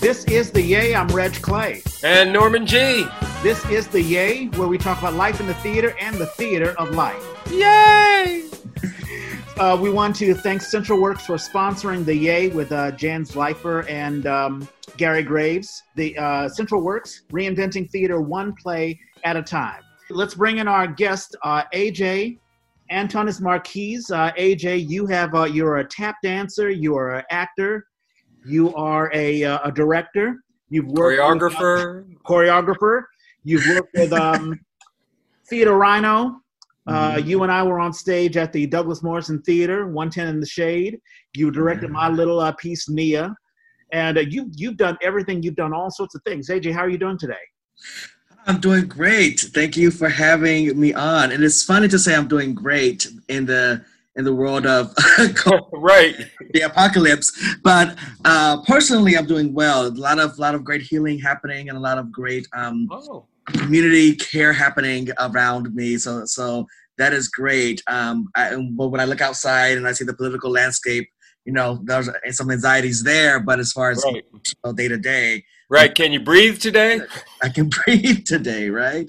This is the Yay. I'm Reg Clay. And Norman Gee. This is the Yay, where we talk about life in the theater and the theater of life. Yay! Uh, we want to thank Central Works for sponsoring the Yay with uh, Jan Zvaifler and um, Gary Graves. The uh, Central Works reinventing theater one play at a time. Let's bring in our guest, uh, AeJay Antonis Marquis. Uh, AeJay, you have uh, you're a tap dancer, you are an actor, you are a, uh, a director. You've worked choreographer. With, uh, choreographer. You've worked with um, Theatre Rhino. Uh, mm-hmm. You and I were on stage at the Douglas Morrison Theatre, 110 in the Shade. You directed my little uh, piece, Nia. And uh, you, you've done everything. You've done all sorts of things. AeJay, how are you doing today? I'm doing great. Thank you for having me on. And it's funny to say I'm doing great in the in the world of right the apocalypse. But uh, personally, I'm doing well. A lot of lot of great healing happening, and a lot of great um, oh. community care happening around me. So so that is great. Um, I, but when I look outside and I see the political landscape, you know, there's some anxieties there. But as far as day to day, Right. Can you breathe today? I can breathe today, right?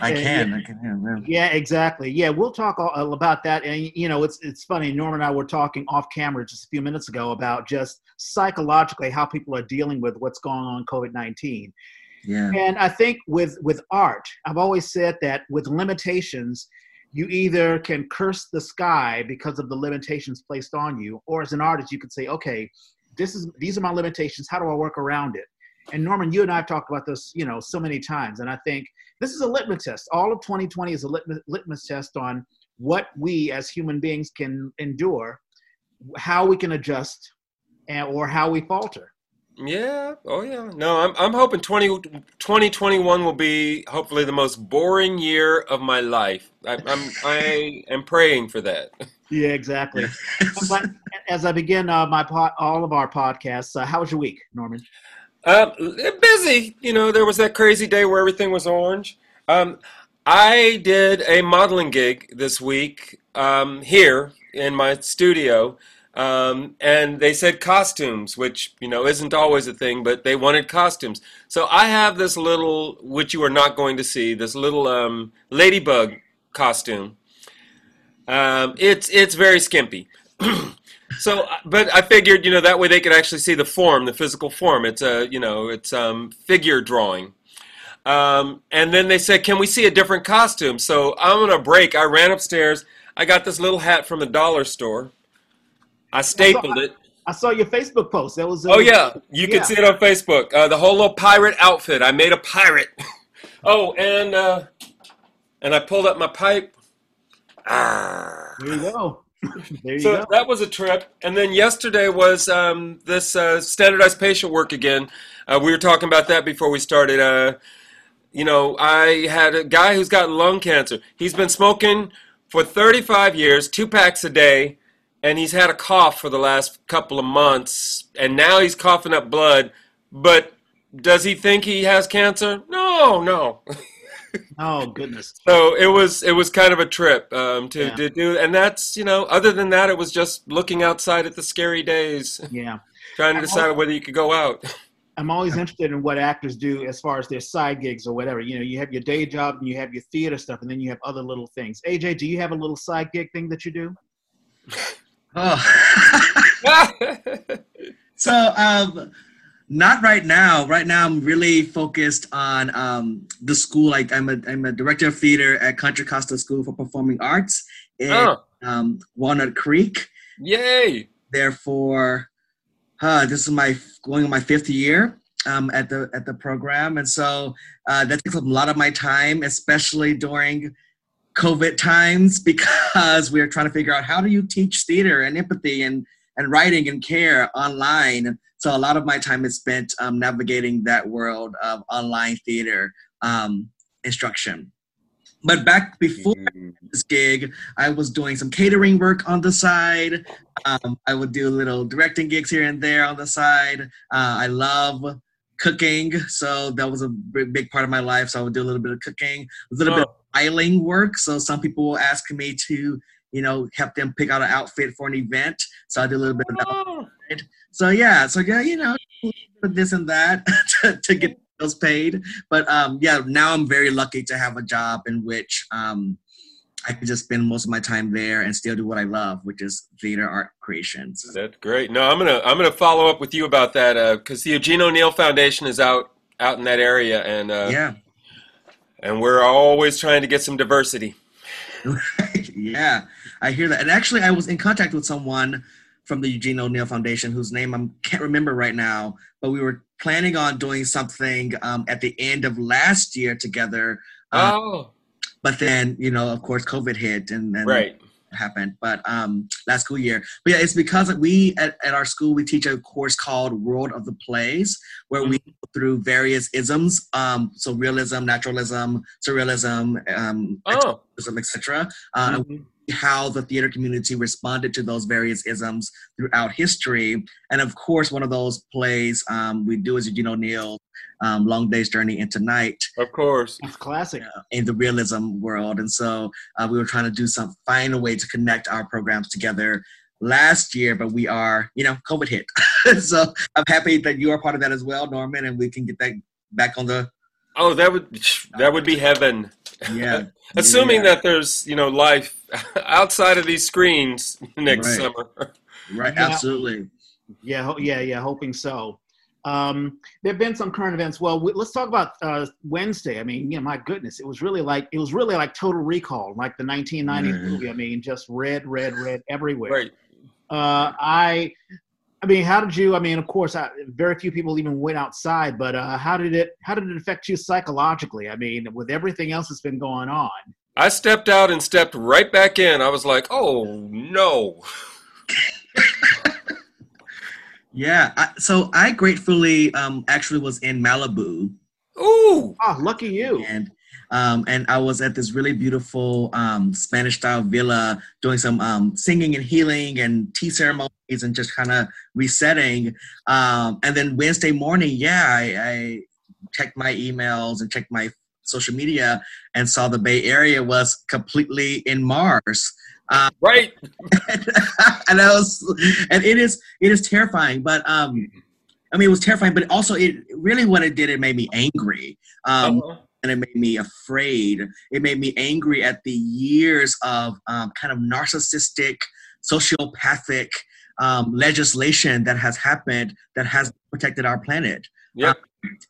I can. Yeah, I can. Yeah. yeah, exactly. Yeah, we'll talk all, uh, about that. And you know, it's it's funny. Norm and I were talking off camera just a few minutes ago about just psychologically how people are dealing with what's going on COVID nineteen. Yeah. And I think with with art, I've always said that with limitations, you either can curse the sky because of the limitations placed on you, or as an artist, you could say, okay, this is these are my limitations. How do I work around it? and Norman, you and I have talked about this, you know, so many times, and I think this is a litmus test. All of 2020 is a litmus, litmus test on what we as human beings can endure, how we can adjust, and or how we falter. Yeah. Oh, yeah. No, I'm, I'm hoping 20, 2021 will be hopefully the most boring year of my life. I, I'm I am praying for that. Yeah, exactly. but as I begin uh, my pod, all of our podcasts, uh, how was your week, Norman? Um, busy. You know, there was that crazy day where everything was orange. Um, I did a modeling gig this week um, here in my studio, um, and they said costumes, which you know isn't always a thing, but they wanted costumes. So I have this little, which you are not going to see, this little um, ladybug costume. Um, it's it's very skimpy. So, but I figured, you know, that way they could actually see the form, the physical form. It's a, you know, it's um, figure drawing. Um, and then they said, "Can we see a different costume?" So I'm on a break. I ran upstairs. I got this little hat from the dollar store. I stapled I saw, it. I saw your Facebook post. That was. Uh, oh yeah, you yeah. can see it on Facebook. Uh, the whole little pirate outfit. I made a pirate. oh, and uh, and I pulled up my pipe. Ah. There you go so that was a trip. And then yesterday was um, this uh, standardized patient work again. Uh, we were talking about that before we started. Uh, you know, I had a guy who's got lung cancer. He's been smoking for 35 years, two packs a day, and he's had a cough for the last couple of months. And now he's coughing up blood. But does he think he has cancer? No, no. oh goodness. So it was it was kind of a trip um, to, yeah. to do, and that's you know other than that, it was just looking outside at the scary days. Yeah. Trying to decide whether you could go out. I'm always interested in what actors do as far as their side gigs or whatever. You know, you have your day job and you have your theater stuff, and then you have other little things. AeJay, do you have a little side gig thing that you do? Oh. so um, not right now. Right now, I'm really focused on um, the school. Like I'm a I'm a director of theater at Contra Costa School for Performing Arts in oh. um, Walnut Creek. Yay! Therefore, uh, this is my going on my fifth year um, at the at the program, and so uh, that takes up a lot of my time, especially during COVID times, because we're trying to figure out how do you teach theater and empathy and and writing and care online so a lot of my time is spent um, navigating that world of online theater um, instruction. But back before mm-hmm. this gig, I was doing some catering work on the side. Um, I would do little directing gigs here and there on the side. Uh, I love cooking, so that was a big part of my life. So I would do a little bit of cooking, a little oh. bit of styling work. So some people will ask me to, you know, help them pick out an outfit for an event. So I do a little bit of that. Oh. So yeah, so yeah, you know, this and that to, to get bills paid. But um, yeah, now I'm very lucky to have a job in which um, I can just spend most of my time there and still do what I love, which is theater art creations. That's great. No, I'm gonna I'm gonna follow up with you about that because the Eugene O'Neill Foundation is out out in that area, and uh, Yeah, and we're always trying to get some diversity. yeah, I hear that. And actually, I was in contact with someone from the Eugene O'Neill Foundation whose name I can't remember right now, but we were planning on doing something um, at the end of last year together. Uh, Oh, but then, you know, of course, COVID hit and then right. happened. But um, last school year, but yeah, it's because we at, at our school we teach a course called World of the Plays, where we go through various isms, um, so realism, naturalism, surrealism, um, Oh, etc. Uh, Mhm. How the theater community responded to those various isms throughout history. And of course, one of those plays um, we do is Eugene O'Neill, um, Long Day's Journey into Night of course. It's classic. uh, in the realism world. And so uh, we were trying to do some, find a way to connect our programs together last year, but we are, you know, COVID hit. so I'm happy that you are part of that as well, Norman, and we can get that back on the, Oh, that would that would be heaven. yeah. Assuming yeah. that there's you know life outside of these screens next Right. summer. Right, Yeah. absolutely. Yeah, ho- yeah, yeah. Hoping so. Um, there have been some current events. Well, we, let's talk about uh, Wednesday. I mean, yeah, my goodness, it was really like it was really like Total Recall, like the 1990 Mhm. movie. I mean, just red, red, red everywhere. Right. Uh, I, I mean, how did you? I mean, of course, I, very few people even went outside. But uh, how did it? How did it affect you psychologically? I mean, with everything else that's been going on. I stepped out and stepped right back in. I was like, oh no. Yeah. I, so I gratefully um, actually was in Malibu Ooh. Oh, lucky you. and um, and I was at this really beautiful um, Spanish style villa doing some um, singing and healing and tea ceremonies and just kind of resetting. Um, and then Wednesday morning, yeah, I, I checked my emails and checked my social media and saw the Bay Area was completely in Mars. Um, Right. and I was, and it is, it is terrifying. But um, I mean, it was terrifying. But also, it really what it did, it made me angry. Um, Uh-huh. And it made me afraid. It made me angry at the years of um, kind of narcissistic, sociopathic um, legislation that has happened that has protected our planet. Yep.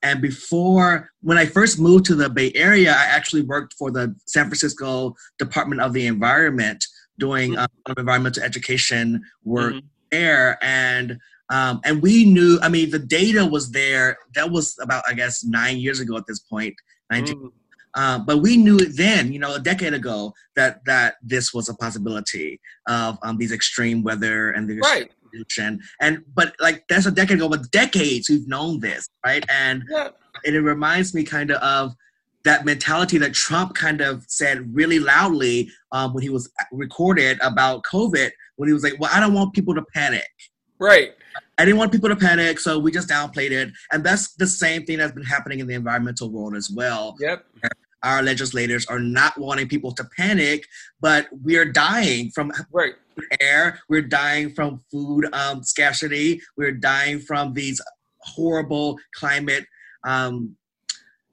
And before, when I first moved to the Bay Area, I actually worked for the San Francisco Department of the Environment doing um, a lot environmental education work Mhm. there and um, and we knew i mean the data was there that was about i guess nine years ago at this point 19 Mm. uh, but we knew then you know a decade ago that that this was a possibility of um, these extreme weather and the Right. pollution and but like that's a decade ago but decades we've known this right and Yeah. and it reminds me kind of of that mentality that Trump kind of said really loudly um, when he was recorded about COVID, when he was like, "Well, I don't want people to panic. Right. I didn't want people to panic, so we just downplayed it." And that's the same thing that's been happening in the environmental world as well. Yep. Our legislators are not wanting people to panic, but we are dying from Right. air. We're dying from food um, scarcity. We're dying from these horrible climate um,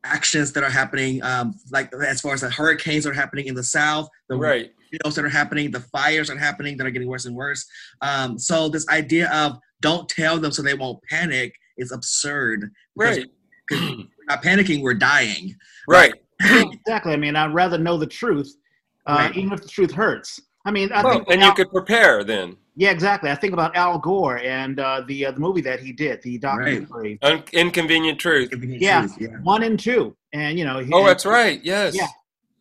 actions that are happening, um, like as far as the hurricanes are happening in the south, the Right. that are happening, the fires are happening that are getting worse and worse. Um, so this idea of don't tell them so they won't panic is absurd. Because Right. we're not panicking, we're dying. Right. exactly. I mean, I'd rather know the truth, uh, Right. even if the truth hurts. I mean, I Well, think and you could prepare then. Yeah, exactly. I think about Al Gore and uh, the uh, the movie that he did, the documentary, Un- inconvenient truth. Yeah. yeah. one and two, and you know, he, Oh, that's right. Yes. Yeah.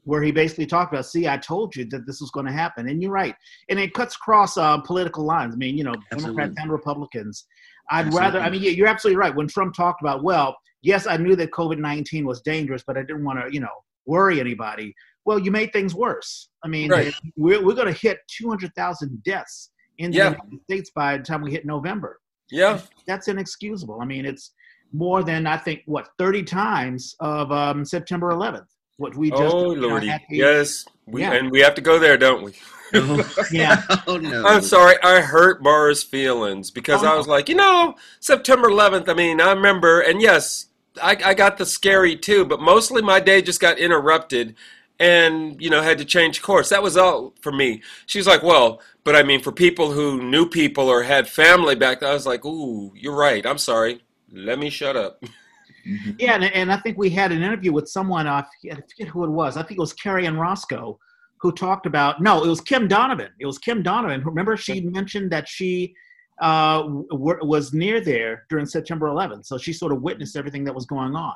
Where he basically talked about, "See, I told you that this was going to happen," and you're right, and it cuts across uh, political lines. I mean, you know, Absolutely. Democrats and Republicans. I'd Absolutely. rather. I mean, you're absolutely right. When Trump talked about, well, yes, I knew that COVID nineteen was dangerous, but I didn't want to, you know, worry anybody. Well, you made things worse. I mean, Right. we're we're going to hit two hundred thousand deaths in the Yeah. United States by the time we hit November Yeah. that's inexcusable. I mean, it's more than I think what 30 times of um, September 11th. What we just Oh lordy. had Yes. We Yeah. and we have to go there, don't we? Oh, Yeah. oh no. I'm sorry, I hurt Mara's feelings because Oh, I no. was like, you know, September 11th. I mean, I remember, and yes, I, I got the scary too, but mostly my day just got interrupted and, you know, had to change course. That was all for me. She's like, well, but I mean, for people who knew people or had family back then, I was like, ooh, you're right. I'm sorry. Let me shut up. Mhm. Yeah, and, and I think we had an interview with someone. I forget, I forget who it was. I think it was Carrie and Roscoe who talked about. No, it was Kim Donovan. It was Kim Donovan. Remember, she mentioned that she uh, w- was near there during September 11th, so she sort of witnessed everything that was going on.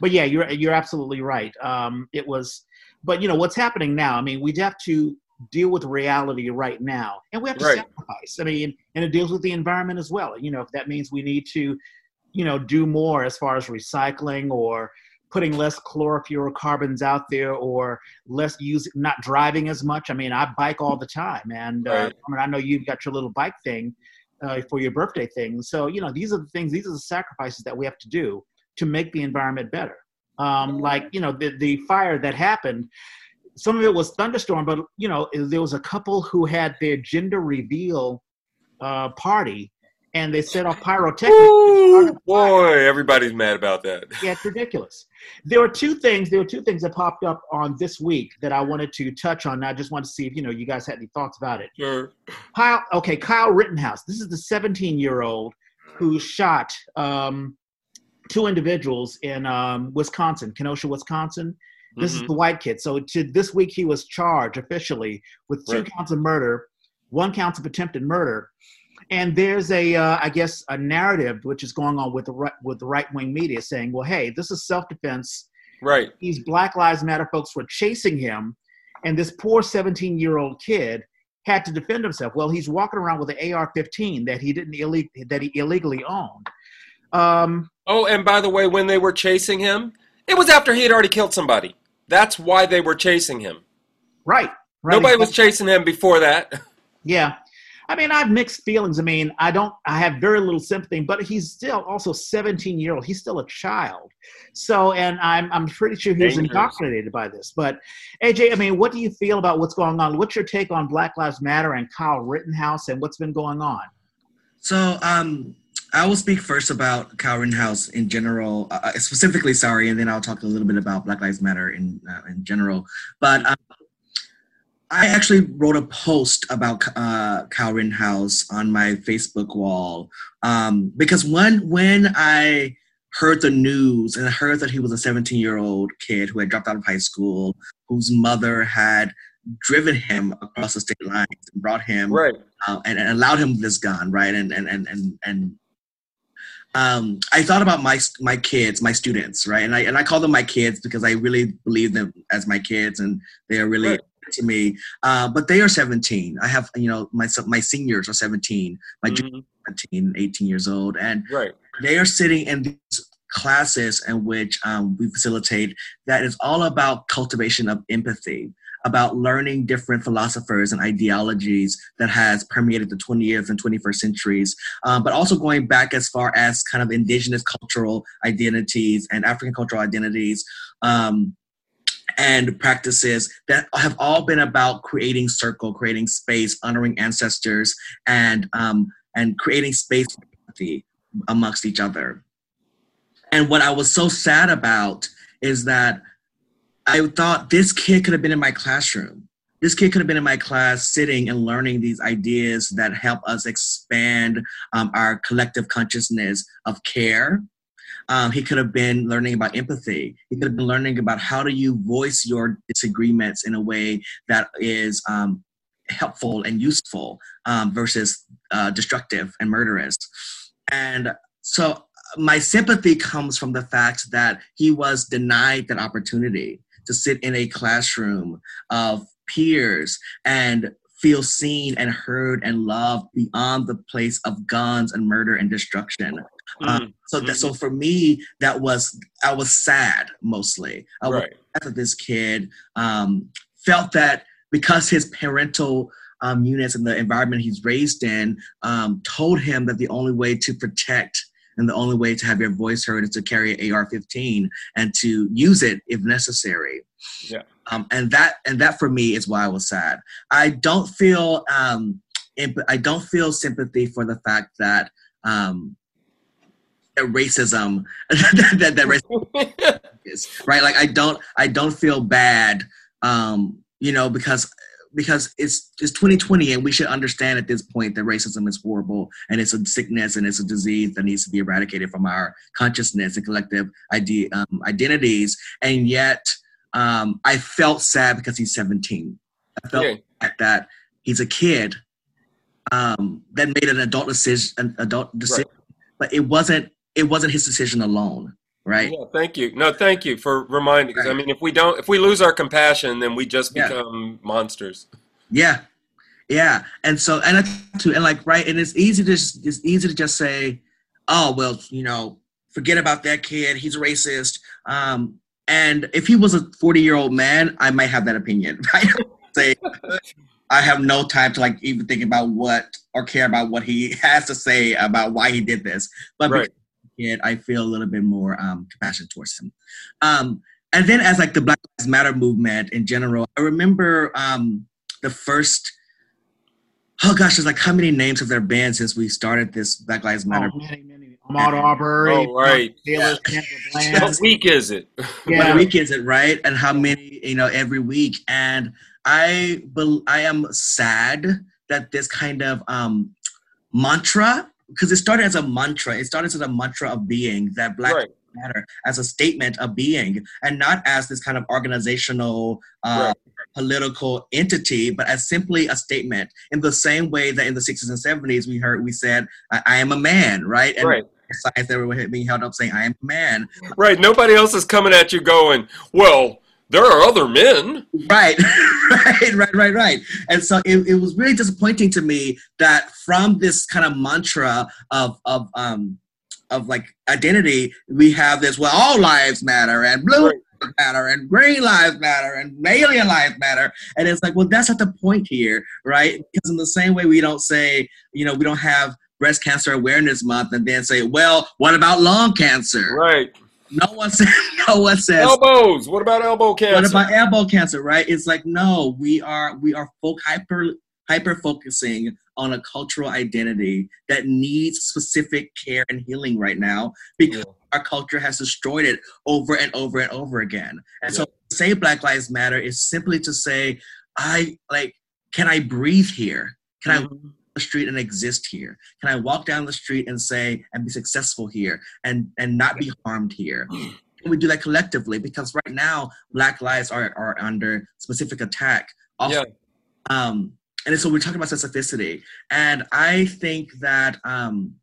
But yeah, you're you're absolutely right. Um, it was, but you know what's happening now. I mean, we have to deal with reality right now, and we have to Right. sacrifice. I mean, and it deals with the environment as well. You know, if that means we need to you know do more as far as recycling or putting less chlorofluorocarbons out there or less use not driving as much. I mean i bike all the time and uh, i mean i know you've got your little bike thing uh, for your birthday thing. So you know these are the things these are the sacrifices that we have to do to make the environment better. Um, like you know the, the fire that happened some of it was thunderstorm but you know there was a couple who had their gender reveal uh, party and they set off pyrotechnics Ooh, boy, everybody's mad about that. yeah, it's ridiculous. There were two things. There were two things that popped up on this week that I wanted to touch on. I just wanted to see if you know you guys had any thoughts about it. Sure. Kyle, okay, Kyle Rittenhouse. This is the 17-year-old who shot um, two individuals in um, Wisconsin, Kenosha, Wisconsin. This is Mhm. the white kid. So to this week, he was charged officially with two Right. counts of murder, one count of attempted murder. And there's a, uh, I guess, a narrative which is going on with the right, with the right wing media saying, well, hey, this is self defense. Right. These Black Lives Matter folks were chasing him, and this poor 17 year old kid had to defend himself. Well, he's walking around with an AR-15 that he didn't ille- that he illegally owned. Um, Oh, and by the way, when they were chasing him, it was after he had already killed somebody. That's why they were chasing him. right, right. Nobody was chasing him before that. Yeah. I mean, I have mixed feelings. I mean, I don't, I have very little sympathy, but he's still also 17 year old. He's still a child. So, and I'm, I'm pretty sure he was indoctrinated by this. But AeJay, I mean, what do you feel about what's going on? What's your take on Black Lives Matter and Kyle Rittenhouse and what's been going on? So um, I will speak first about Kyle Rittenhouse in general, uh, specifically, sorry, and then I'll talk a little bit about Black Lives Matter in uh, in general. But um, I actually wrote a post about uh, Kyle Rittenhouse on my Facebook wall um, because when when I heard the news and I heard that he was a 17 year old kid who had dropped out of high school, whose mother had driven him across the state lines and brought him Right. uh, and, and allowed him this gun, right? And and and and and um, I thought about my my kids, my students, right? And I and I call them my kids because I really believe them as my kids, and they are really Right. To me. Uh, but they are 17. I have you know my my seniors are 17, my juniors Mhm. are 17, 18 years old, and Right. they are sitting in these classes in which um, we facilitate that is all about cultivation of empathy about learning different philosophers and ideologies that has permeated the 20th and 21st centuries um, but also going back as far as kind of indigenous cultural identities and african cultural identities um, and practices that have all been about creating circle creating space honoring ancestors and um, and creating space amongst each other and what I was so sad about is that I thought this kid could have been in my classroom. This kid could have been in my class sitting and learning these ideas that help us expand um, our collective consciousness of care. Um, he could have been learning about empathy. He could have been learning about how do you voice your disagreements in a way that is um, helpful and useful um, versus uh, destructive and murderous. And so my sympathy comes from the fact that he was denied that opportunity to sit in a classroom of peers and feel seen and heard and loved beyond the place of guns and murder and destruction. Uh, Mhm. so that, so for me, that was I was sad mostly. I was Right. sad that this kid um, felt that because his parental um, units and the environment he's raised in um, told him that the only way to protect and the only way to have your voice heard is to carry an AR-15 and to use it if necessary. Yeah. Um, and that and that for me is why I was sad. I don't feel um, imp- I don't feel sympathy for the fact that um, that racism that, that racism is right. Like I don't I don't feel bad, um, you know, because because it's it's 2020 and we should understand at this point that racism is horrible and it's a sickness and it's a disease that needs to be eradicated from our consciousness and collective idea, um, identities. And yet, um, I felt sad because he's 17. I felt Okay. that he's a kid um, that made an adult decision, an adult decision, but it wasn't it wasn't his decision alone, right? Yeah, thank you. No, thank you for reminding. Because I mean, if we don't, if we lose our compassion, then we just Yeah. become monsters. Yeah, yeah, and so and I- too, and like right, and it's easy to just, it's easy to just say, oh well, you know, forget about that kid. He's racist. Um, and if he was a forty year old man, I might have that opinion. Right? say, I have no time to like even think about what or care about what he has to say about why he did this. But Right. Kid, I feel a little bit more um, compassion towards him. Um, and then as like the Black Lives Matter movement in general, I remember um, the first. Oh gosh, there's like how many names have there been since we started this Black Lives Matter? Oh, many, many. Ahmaud Arbery, Oh, right. Taylor Yeah. Sandra How Bland. is it? What week is it, right? And how many, you know, every week. And I, bel I am sad that this kind of um, mantra, because it started as a mantra. It started as a mantra of being that Black Right. matter as a statement of being and not as this kind of organizational uh, Right. political entity but as simply a statement in the same way that in the 60s and 70s we heard we said i, I am a man right and Right. signs that were being held up saying i am a man Right. Nobody else is coming at you going, well, there are other men. right right right right right and so it, it was really disappointing to me that from this kind of mantra of of um of like identity we have this well all lives matter and blue Right. lives matter and green lives matter and alien lives matter and it's like well that's not the point here right because in the same way we don't say you know we don't have breast cancer awareness month and then say well what about lung cancer Right. No one says no one says Elbows. What about elbow cancer? what about elbow cancer, right? It's like no, we are we are folk hyper hyper focusing on a cultural identity that needs specific care and healing right now because our culture has destroyed it over and over and over again. And so to say Black Lives Matter is simply to say, I like, can I breathe here? Can I Mhm. The street and exist here? Can I walk down the street and say and be successful here and and not be harmed here? Can we do that collectively? Because right now, Black lives are, are under specific attack. Also, um, and so we're talking about specificity, and I think that um,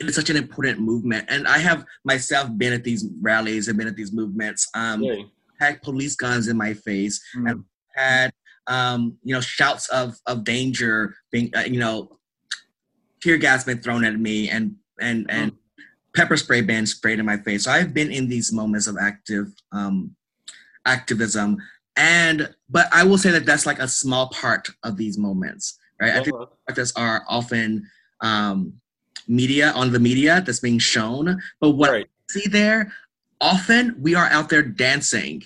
it's such an important movement. And I have myself been at these rallies and been at these movements. Um, Yeah. had police guns in my face Mm. and had um, you know shouts of of danger being uh, you know tear gas been thrown at me and and and pepper spray being sprayed in my face. So I've been in these moments of active um, activism, and but I will say that that's like a small part of these moments, right? I think Uh-huh. protests are often um, media on the media that's being shown, but what Right. I see there often we are out there dancing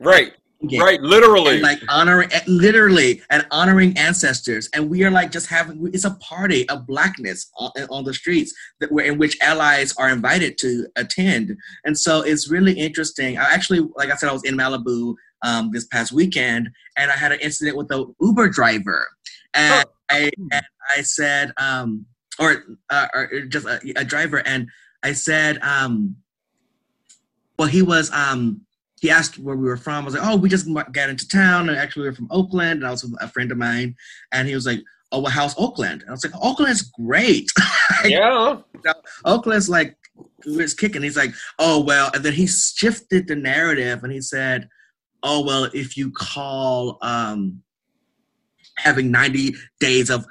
Right. Right. Literally. like honoring literally and honoring ancestors. And we are like just having it's a party of blackness on, on the streets that where in which allies are invited to attend. And so it's really interesting. I actually like i said i was in malibu um, this past weekend and i had an incident with a uber driver. And I, and I said um, or, uh, or just a, a driver. And i said um, well he was um, he asked where we were from. I was like, oh, we just got into town. And actually, we were from Oakland. And I was with a friend of mine. And he was like, oh, well, how's Oakland? And I was like, Oakland's great. yeah. Oakland's like, it's kicking. He's like, oh, well. And then he shifted the narrative and he said, oh, well, if you call um, having 90 days of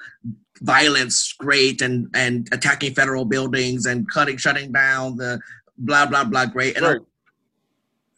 violence great and, and attacking federal buildings and cutting, shutting down the blah, blah, blah, great. And.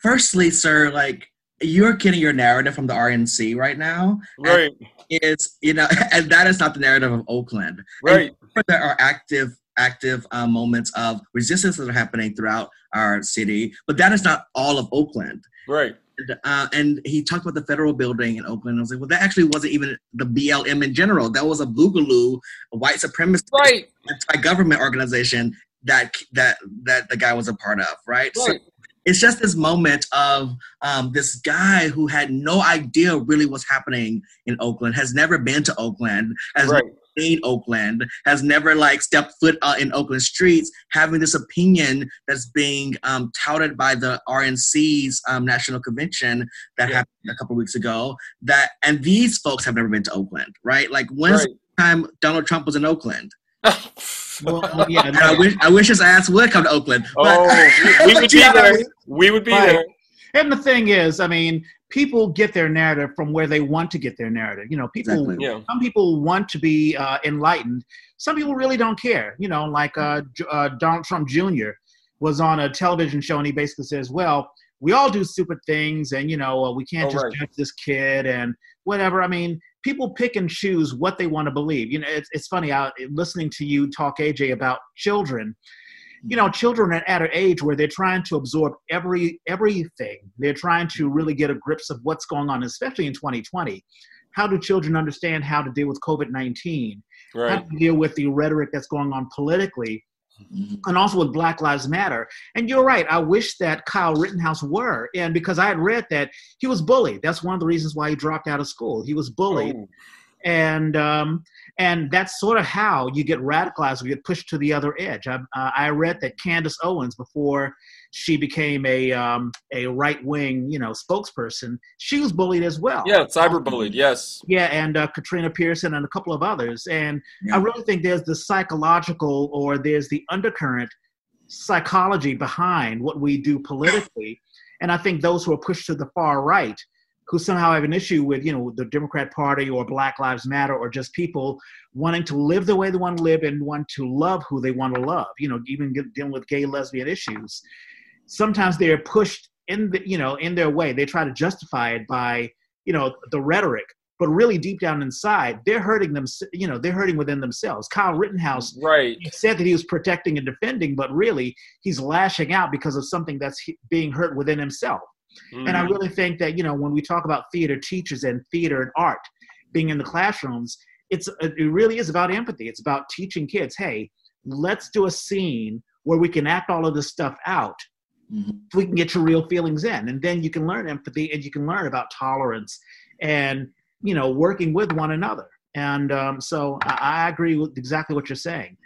Firstly, sir, like you're getting your narrative from the RNC right now. Right. Is you know, and that is not the narrative of Oakland. Right. There are active active uh, moments of resistance that are happening throughout our city, but that is not all of Oakland. Right. And, uh, and he talked about the federal building in Oakland. I was like, well, that actually wasn't even the BLM in general. That was a boogaloo, a white supremacist Right. anti-government organization that that that the guy was a part of, right? So Right. It's just this moment of um, this guy who had no idea really what's happening in Oakland, has never been to Oakland, has Right. never seen Oakland, has never like stepped foot uh, in Oakland streets, having this opinion that's being um, touted by the RNC's um, national convention that Yeah. happened a couple weeks ago. That and these folks have never been to Oakland, right? Like when's Right. the time Donald Trump was in Oakland? Well, well, yeah, And I wish I wish his ass would come to Oakland. But oh, we would be there. We would be Right. there. And the thing is, I mean, people get their narrative from where they want to get their narrative. You know, people. Exactly. Yeah. Some people want to be uh, enlightened. Some people really don't care. You know, like uh, J- uh, Donald Trump Jr. was on a television show and he basically says, "Well, we all do stupid things, and you know, uh, we can't Oh, just right. judge this kid and whatever." I mean, people pick and choose what they want to believe. You know, it's it's funny. I listening to you talk, AeJay, about children. You know, mm-hmm. children are at an age where they're trying to absorb every everything. They're trying to really get a grips of what's going on, especially in 2020. How do children understand how to deal with COVID 19? How to deal with the rhetoric that's going on politically? And also with Black Lives Matter. And you're right. I wish that Kyle Rittenhouse were, and because I had read that he was bullied. That's one of the reasons why he dropped out of school. He was bullied, Oh, and um, and that's sort of how you get radicalized. You get pushed to the other edge. I, uh, I read that Candace Owens, before she became a um, a right wing, you know, spokesperson, she was bullied as well. yeah, cyberbullied. Yes. Yeah, and uh, Katrina Pearson and a couple of others. And Yeah. I really think there's the psychological or there's the undercurrent psychology behind what we do politically. And I think those who are pushed to the far right, who somehow have an issue with, you know, the Democrat Party or Black Lives Matter or just people wanting to live the way they want to live and want to love who they want to love, you know, even dealing with gay, lesbian issues. Sometimes they're pushed in the, you know, in their way. They try to justify it by, you know, the rhetoric but really deep down inside, they're hurting them. You know, they're hurting within themselves. Kyle Rittenhouse Right. he said that he was protecting and defending, but really he's lashing out because of something that's being hurt within himself. And I Mhm. really think that you know when we talk about theater teachers and theater and art being in the classrooms, it's it really is about empathy. It's about teaching kids, hey, let's do a scene where we can act all of this stuff out. Mhm. We can get your real feelings in, and then you can learn empathy and you can learn about tolerance and you know working with one another. And um, so I, I agree with exactly what you're saying.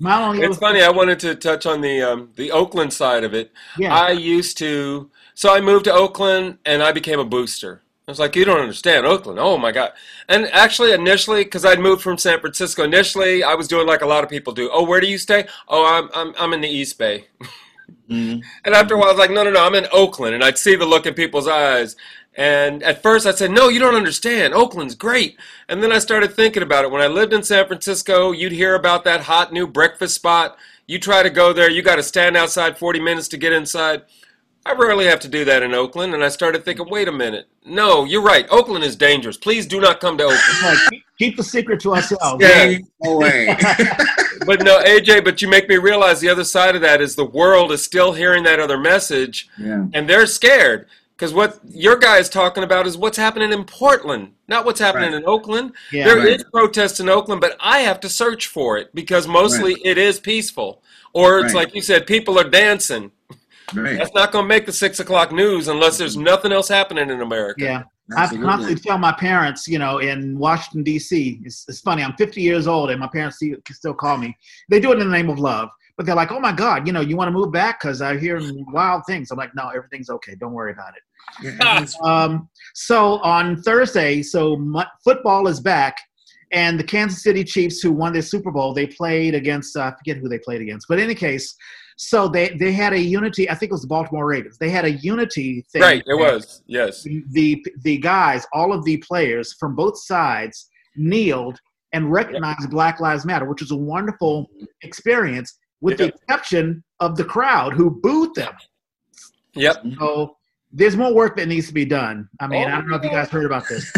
My only It's funny. I wanted to touch on the um, the Oakland side of it. yeah, I used to. So I moved to Oakland and I became a booster. I was like, you don't understand Oakland. Oh my God. And actually, initially, because I'd moved from San Francisco, initially I was doing like a lot of people do. Oh, where do you stay? Oh, I'm, I'm, I'm in the East Bay. Mhm. And after a while, I was like, no, no, no, I'm in Oakland. And I'd see the look in people's eyes. And at first I said, no, you don't understand. Oakland's great. And then I started thinking about it. When I lived in San Francisco, you'd hear about that hot new breakfast spot. You try to go there, you got to stand outside 40 minutes to get inside. I rarely have to do that in Oakland. And I started thinking, wait a minute. No, you're right. Oakland is dangerous. Please do not come to Oakland. keep, keep the secret to ourselves. Yeah. Stay away. but no, AeJay, but you make me realize the other side of that is the world is still hearing that other message. yeah. and they're scared because what your guy is talking about is what's happening in Portland, not what's happening Right. in Oakland. Yeah, There right. is protests in Oakland, but I have to search for it because mostly it is peaceful, or it's Right. like you said, people are dancing. Right. That's not going to make the six o'clock news unless there's mm-hmm. nothing else happening in America. yeah. I constantly tell my parents, you know, in Washington D.C. It's, it's funny. I'm 50 years old, and my parents still, still call me. They do it in the name of love, but they're like, "Oh my God, you know, you want to move back because I hear wild things." I'm like, "No, everything's okay. Don't worry about it." Yeah, Um, so on Thursday, so mu- football is back, and the Kansas City Chiefs, who won their Super Bowl, they played against uh, I forget who they played against, but in any case, so they they had a unity. I think it was the Baltimore Ravens. They had a unity thing. Right, it was. Yes. The the guys, all of the players from both sides kneeled and recognized Black Lives Matter, which was a wonderful experience, with the exception of the crowd who booed them. Yep. So there's more work that needs to be done. I mean, Oh, I don't know if you guys heard about this.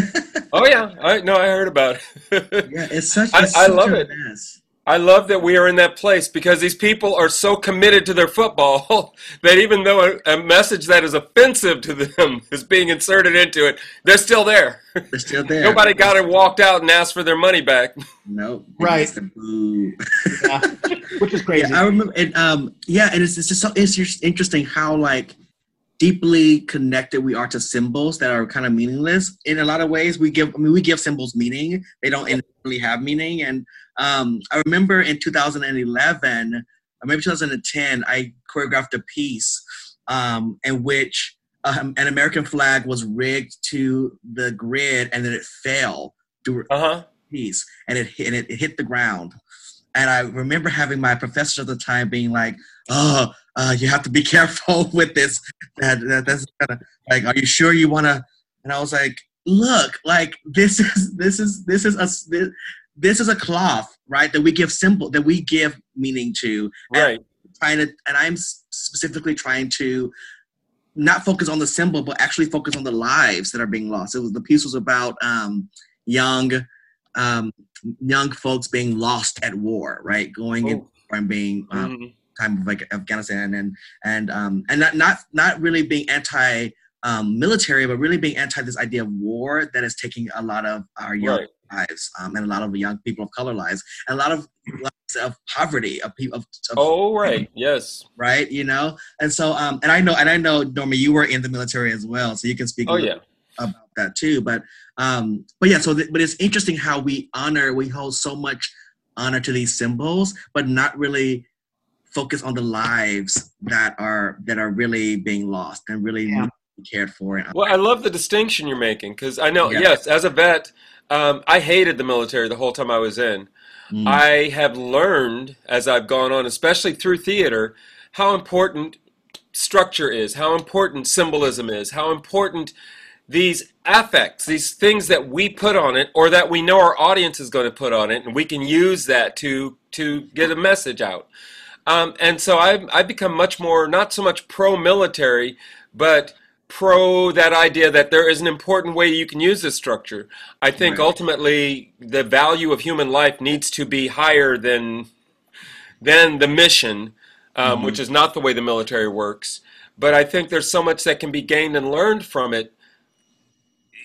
Oh yeah. I no, I heard about it. yeah, it's such. I- It's I such love a it. Mess. I love that we are in that place because these people are so committed to their football that even though a, a, message that is offensive to them is being inserted into it, they're still there. They're still there. Nobody got and walked out and asked for their money back. No, right. yeah. Which is crazy. Yeah, I remember, and um, yeah, and it's, it's just so it's just interesting how like deeply connected we are to symbols that are kind of meaningless. In a lot of ways, we give I mean we give symbols meaning. They don't really have meaning. And um, I remember in 2011, or maybe 2010, I choreographed a piece um, in which um, an American flag was rigged to the grid and then it fell through uh-huh. piece and it hit, and it, it hit the ground. And I remember having my professor at the time being like, "Oh, uh, you have to be careful with this. That, that that's kind of like, are you sure you want to?" And I was like, "Look, like this is this is this is a this, this is a cloth, right? That we give symbol that we give meaning to, right? And trying to, and I'm specifically trying to not focus on the symbol, but actually focus on the lives that are being lost. It was the piece was about um, young um, young folks being lost at war, right? Going oh. and being um, mm-hmm time of like Afghanistan and and um, and not not not really being anti um, military, but really being anti this idea of war that is taking a lot of our young right. Lives um, and a lot of young people of color lives and a lot of lives of poverty of people. Of, of, oh right, yes, right. You know, and so um, and I know and I know Norma, you were in the military as well, so you can speak. Oh yeah. About that too, but um, but yeah. So, th- but it's interesting how we honor, we hold so much honor to these symbols, but not really focus on the lives that are that are really being lost and really yeah. cared for. Well, I love the distinction you're making because I know, yeah. yes, as a vet, um, I hated the military the whole time I was in. Mm. I have learned as I've gone on, especially through theater, how important structure is, how important symbolism is, how important these affects, these things that we put on it or that we know our audience is going to put on it, and we can use that to to get a message out. Um, and so I've, I've become much more, not so much pro military, but pro that idea that there is an important way you can use this structure. I think right. ultimately the value of human life needs to be higher than, than the mission, um, mm-hmm. which is not the way the military works. But I think there's so much that can be gained and learned from it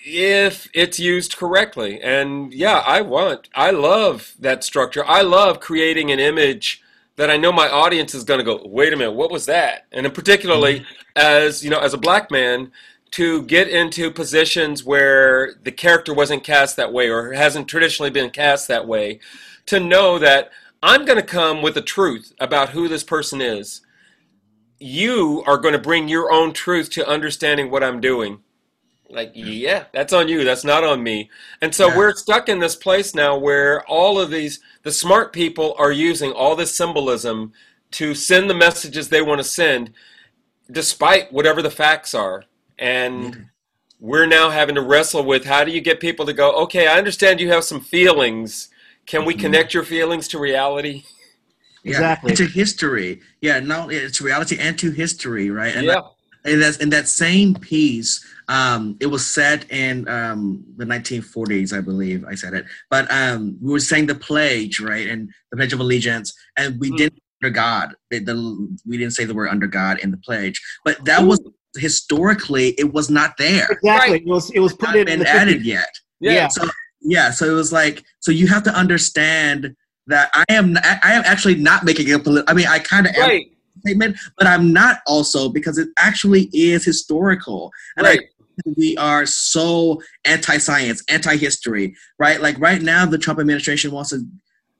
if it's used correctly. And yeah, I want, I love that structure. I love creating an image that I know my audience is going to go, wait a minute, what was that? And in particularly mm-hmm. as you know, as a black man, to get into positions where the character wasn't cast that way or hasn't traditionally been cast that way, to know that I'm going to come with the truth about who this person is. You are going to bring your own truth to understanding what I'm doing. Like, yeah, that's on you. That's not on me. And so yeah. we're stuck in this place now where all of these, the smart people are using all this symbolism to send the messages they want to send, despite whatever the facts are. And mm-hmm. we're now having to wrestle with how do you get people to go, okay, I understand you have some feelings. Can we mm-hmm. connect your feelings to reality? Yeah, exactly. To history. Yeah, no, it's reality and to history, right? And yeah. That, and that's in that same piece um, it was set in um, the 1940s, I believe I said it. But um, we were saying the pledge, right, and the Pledge of Allegiance, and we mm. didn't under God. The, the, we didn't say the word under God in the pledge, but that Ooh. was historically it was not there. Exactly, right. it was it was put in been added yet. Yeah. yeah. So yeah, so it was like so you have to understand that I am I am actually not making a political. I mean, I kind of right. statement, but I'm not also because it actually is historical. And right. I we are so anti-science, anti-history, right? Like right now, the Trump administration wants to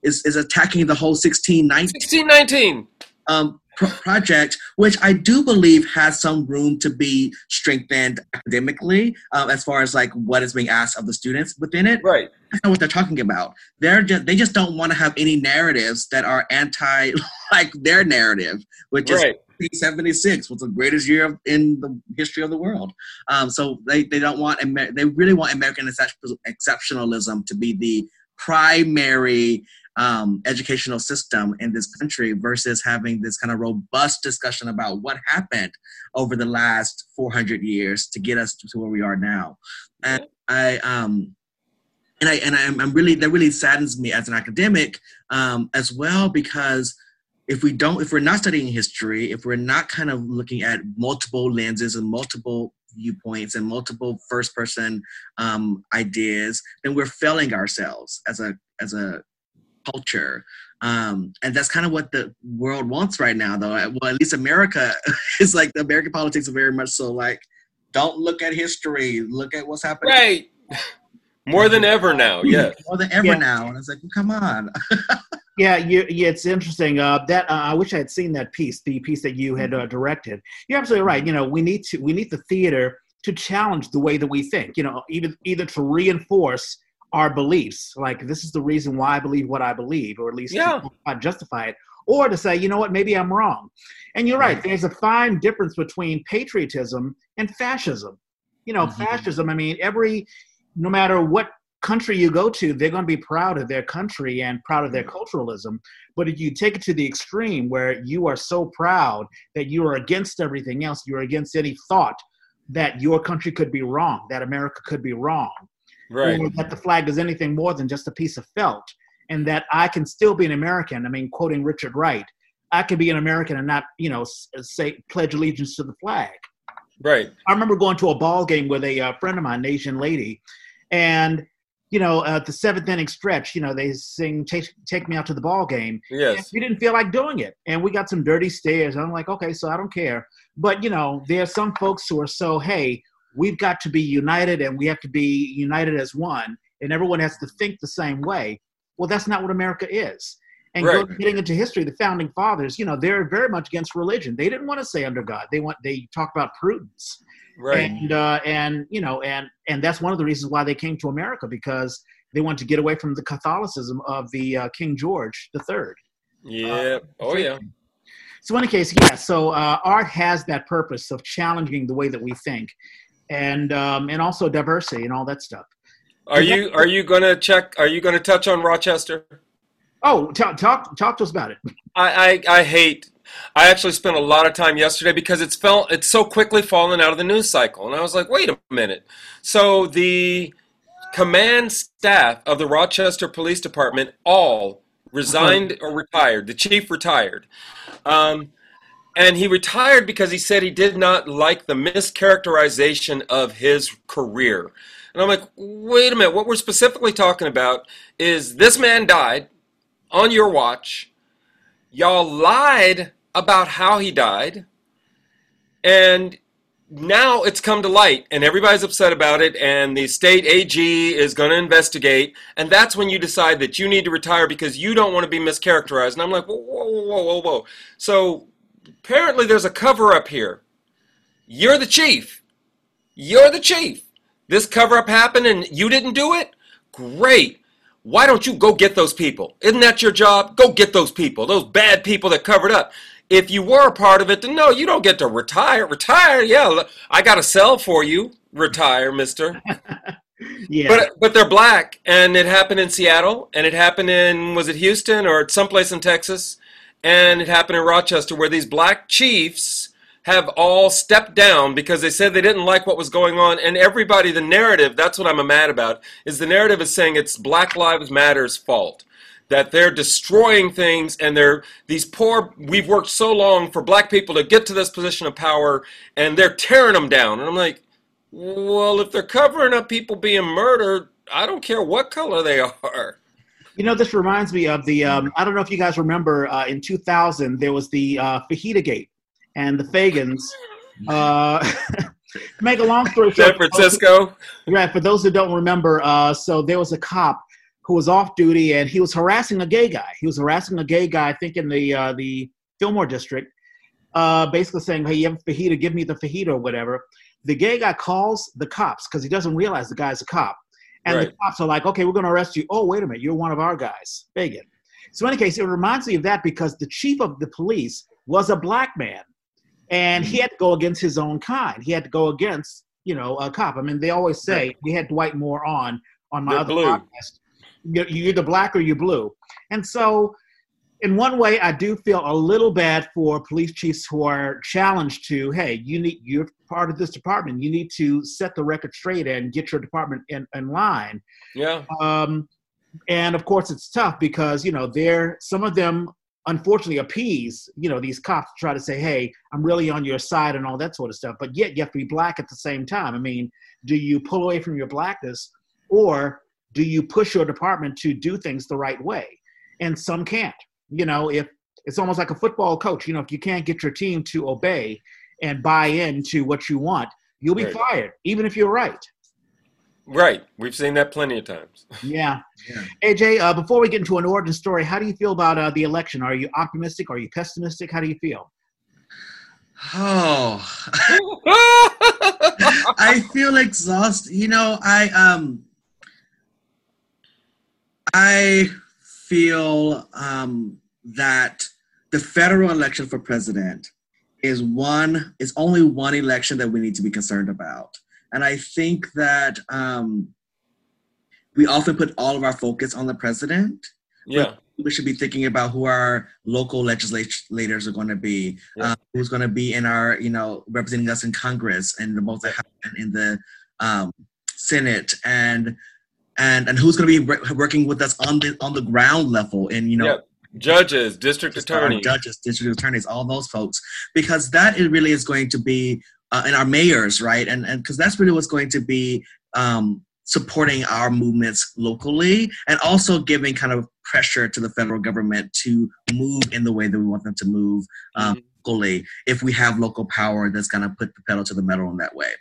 is, is attacking the whole 1619 1619 um, pro- project, which I do believe has some room to be strengthened academically, um, as far as like what is being asked of the students within it. Right. That's not what they're talking about. They're just they just don't want to have any narratives that are anti like their narrative, which right. is 1976 was the greatest year in the history of the world. Um, so they, they don't want, Amer- they really want American exceptionalism to be the primary um, educational system in this country versus having this kind of robust discussion about what happened over the last 400 years to get us to where we are now. And I, um, and I and I'm, I'm really that really saddens me as an academic um, as well because if we don't if we're not studying history if we're not kind of looking at multiple lenses and multiple viewpoints and multiple first person um, ideas then we're failing ourselves as a as a culture. Um, and that's kind of what the world wants right now though. Well at least america is like the american politics are very much so like don't look at history look at what's happening. Right. More than ever now yes. more than ever Yeah. now. And it's like well, come on Yeah, you, yeah, it's interesting. Uh, that uh, I wish I had seen that piece, the piece that you had uh, directed. You're absolutely right. You know, we need to we need the theater to challenge the way that we think. You know, either either to reinforce our beliefs, like this is the reason why I believe what I believe, or at least Yeah. to justify it, or to say, you know what, maybe I'm wrong. And you're right. There's a fine difference between patriotism and fascism. You know, Mhm. fascism. I mean, every no matter what country you go to, they're going to be proud of their country and proud of their culturalism. But if you take it to the extreme where you are so proud that you are against everything else, you're against any thought that your country could be wrong, that America could be wrong, right or that the flag is anything more than just a piece of felt, and that I can still be an American. I mean, quoting Richard Wright, I can be an American and not, you know, say pledge allegiance to the flag. right I remember going to a ball game with a uh, friend of mine, an Asian lady, and you know, at the seventh inning stretch, you know, they sing "Take Take Me Out to the Ball Game." And yes we didn't feel like doing it, and we got some dirty stares. I'm like, okay, so I don't care. But you know, there are some folks who are so, hey, we've got to be united, and we have to be united as one, and everyone has to think the same way. Well, that's not what America is. And go- Right. getting into history, the founding fathers, you know, they're very much against religion. They didn't want to say under God. They want they talk about prudence right and uh, and you know and and that's one of the reasons why they came to America because they wanted to get away from the Catholicism of the uh, King George the Third. yeah oh yeah So in any case, yeah. So uh, art has that purpose of challenging the way that we think, and um, and also diversity and all that stuff. are you are you gonna check are you gonna touch on rochester Oh, talk talk talk to us about it. I, I, I hate. I actually spent a lot of time yesterday because it's felt it's so quickly fallen out of the news cycle, and I was like, wait a minute. So the command staff of the Rochester Police Department all resigned or retired. The chief retired, um, and he retired because he said he did not like the mischaracterization of his career. And I'm like, wait a minute. What we're specifically talking about is this man died on your watch. Y'all lied about how he died. And now it's come to light and everybody's upset about it and the state AG is going to investigate and that's when you decide that you need to retire because you don't want to be mischaracterized. And I'm like whoa whoa whoa whoa whoa. So apparently there's a cover up here. You're the chief. You're the chief. This cover up happened and you didn't do it? Great why don't you go get those people? Isn't that your job? Go get those people, those bad people that covered up. If you were a part of it, then no, you don't get to retire. Retire, yeah, I got a cell for you. Retire, mister. Yeah, But but they're black, and it happened in Seattle, and it happened in was it Houston or someplace in Texas, and it happened in Rochester, where these black chiefs have all stepped down because they said they didn't like what was going on, and everybody, the narrative, that's what I'm mad about, is the narrative is saying it's Black Lives Matter's fault. That they're destroying things and they're these poor we've worked so long for black people to get to this position of power and they're tearing them down. And I'm like, well, if they're covering up people being murdered, I don't care what color they are. you know, this reminds me of the. Um, I don't know if you guys remember uh, in 2000 there was the uh, Fajita Gate and the Fagans. Uh, make a long story short, San short, Francisco. Right. For those who don't remember, uh, so there was a cop who was off duty and he was harassing a gay guy. He was harassing a gay guy, I think, in the uh, the Fillmore district, uh, basically saying, "Hey, you have a fajita? Give me the fajita or whatever." The gay guy calls the cops because he doesn't realize the guy's a cop, and the cops are like, "Okay, we're going to arrest you." Oh, wait a minute, you're one of our guys, Fagan. So, in any case, it reminds me of that because the chief of the police was a black man, and he had to go against his own kind. He had to go against, you know, a cop. I mean, they always say we had Dwight Moore on on my You're other blue. podcast. You're, you're either black or you're blue, and so in one way, I do feel a little bad for police chiefs who are challenged to, hey, you need you're part of this department. You need to set the record straight and get your department in, in line. Yeah. Um, and of course, it's tough because you know they're some of them unfortunately appease you know these cops try to say hey i'm really on your side and all that sort of stuff but yet you have to be black at the same time. I mean do you pull away from your blackness or do you push your department to do things the right way? And some can't. You know if it's almost like a football coach you know if you can't get your team to obey and buy into what you want you'll be Right. fired even if you're right Right. We've seen that plenty of times. yeah Yeah. aj uh, before we get into an origin story how do you feel about uh, the election are you optimistic are you pessimistic how do you feel Oh, I feel exhausted. You know, I um, I feel um that the federal election for president is one is only one election that we need to be concerned about, and I think that um, we often put all of our focus on the president. yeah. we should be thinking about who our local legislators are going to be, Yeah. um, who's going to be in our, you know, representing us in Congress and both the House and in the um, Senate, and and and who's going to be re- working with us on the on the ground level, and you know, Yep. Judges, district attorneys. judges, district attorneys, all those folks, because that really is going to be, uh, and our mayors, right? And and because that's really what's going to be um, supporting our movements locally, and also giving kind of pressure to the federal government to move in the way that we want them to move um, Mhm. locally. If we have local power, that's going to put the pedal to the metal in that way.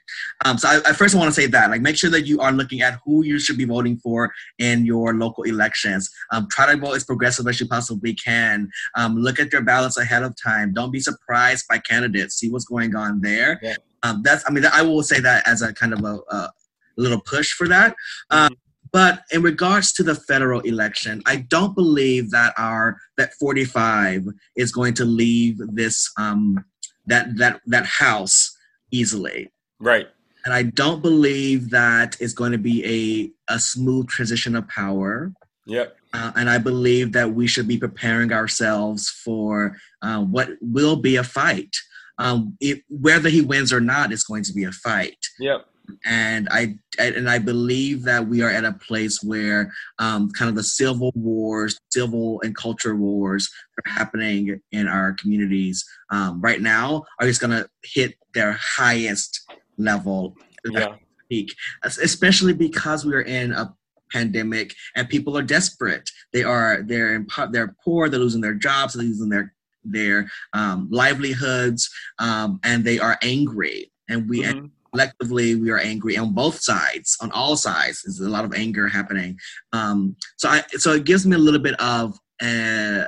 Um, so I, I first want to say that, like, make sure that you are looking at who you should be voting for in your local elections. Um, try to vote as progressive as you possibly can. Um, look at your ballots ahead of time. Don't be surprised by candidates. See what's going on there. Yeah. Um, that's, I mean, I will say that as a kind of a, a little push for that. Um, but in regards to the federal election, I don't believe that our that 45 is going to leave this um, that that that house easily Right. and I don't believe that it's going to be a, a smooth transition of power. Yep. Uh, and I believe that we should be preparing ourselves for uh, what will be a fight. Um, it, whether he wins or not, it's going to be a fight. Yep. And I and I believe that we are at a place where um, kind of the civil wars, civil and culture wars are happening in our communities um, right now are just going to hit their highest level Yeah. peak, especially because we are in a pandemic and people are desperate. They are they're in, they're poor. They're losing their jobs. They're losing their their um, livelihoods, um, and they are angry. And we Mhm. Collectively we are angry on both sides, on all sides. There's a lot of anger happening. Um, so I so it gives me a little bit of. Uh,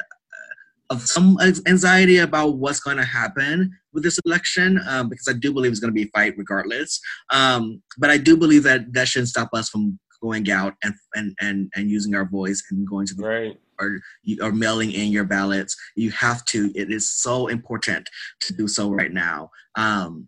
of some anxiety about what's going to happen with this election um, because I do believe it's going to be a fight regardless. Um, but I do believe that that shouldn't stop us from going out and and and, and using our voice and going to the Right. or or mailing in your ballots. You have to. It is so important to do so right now. Um,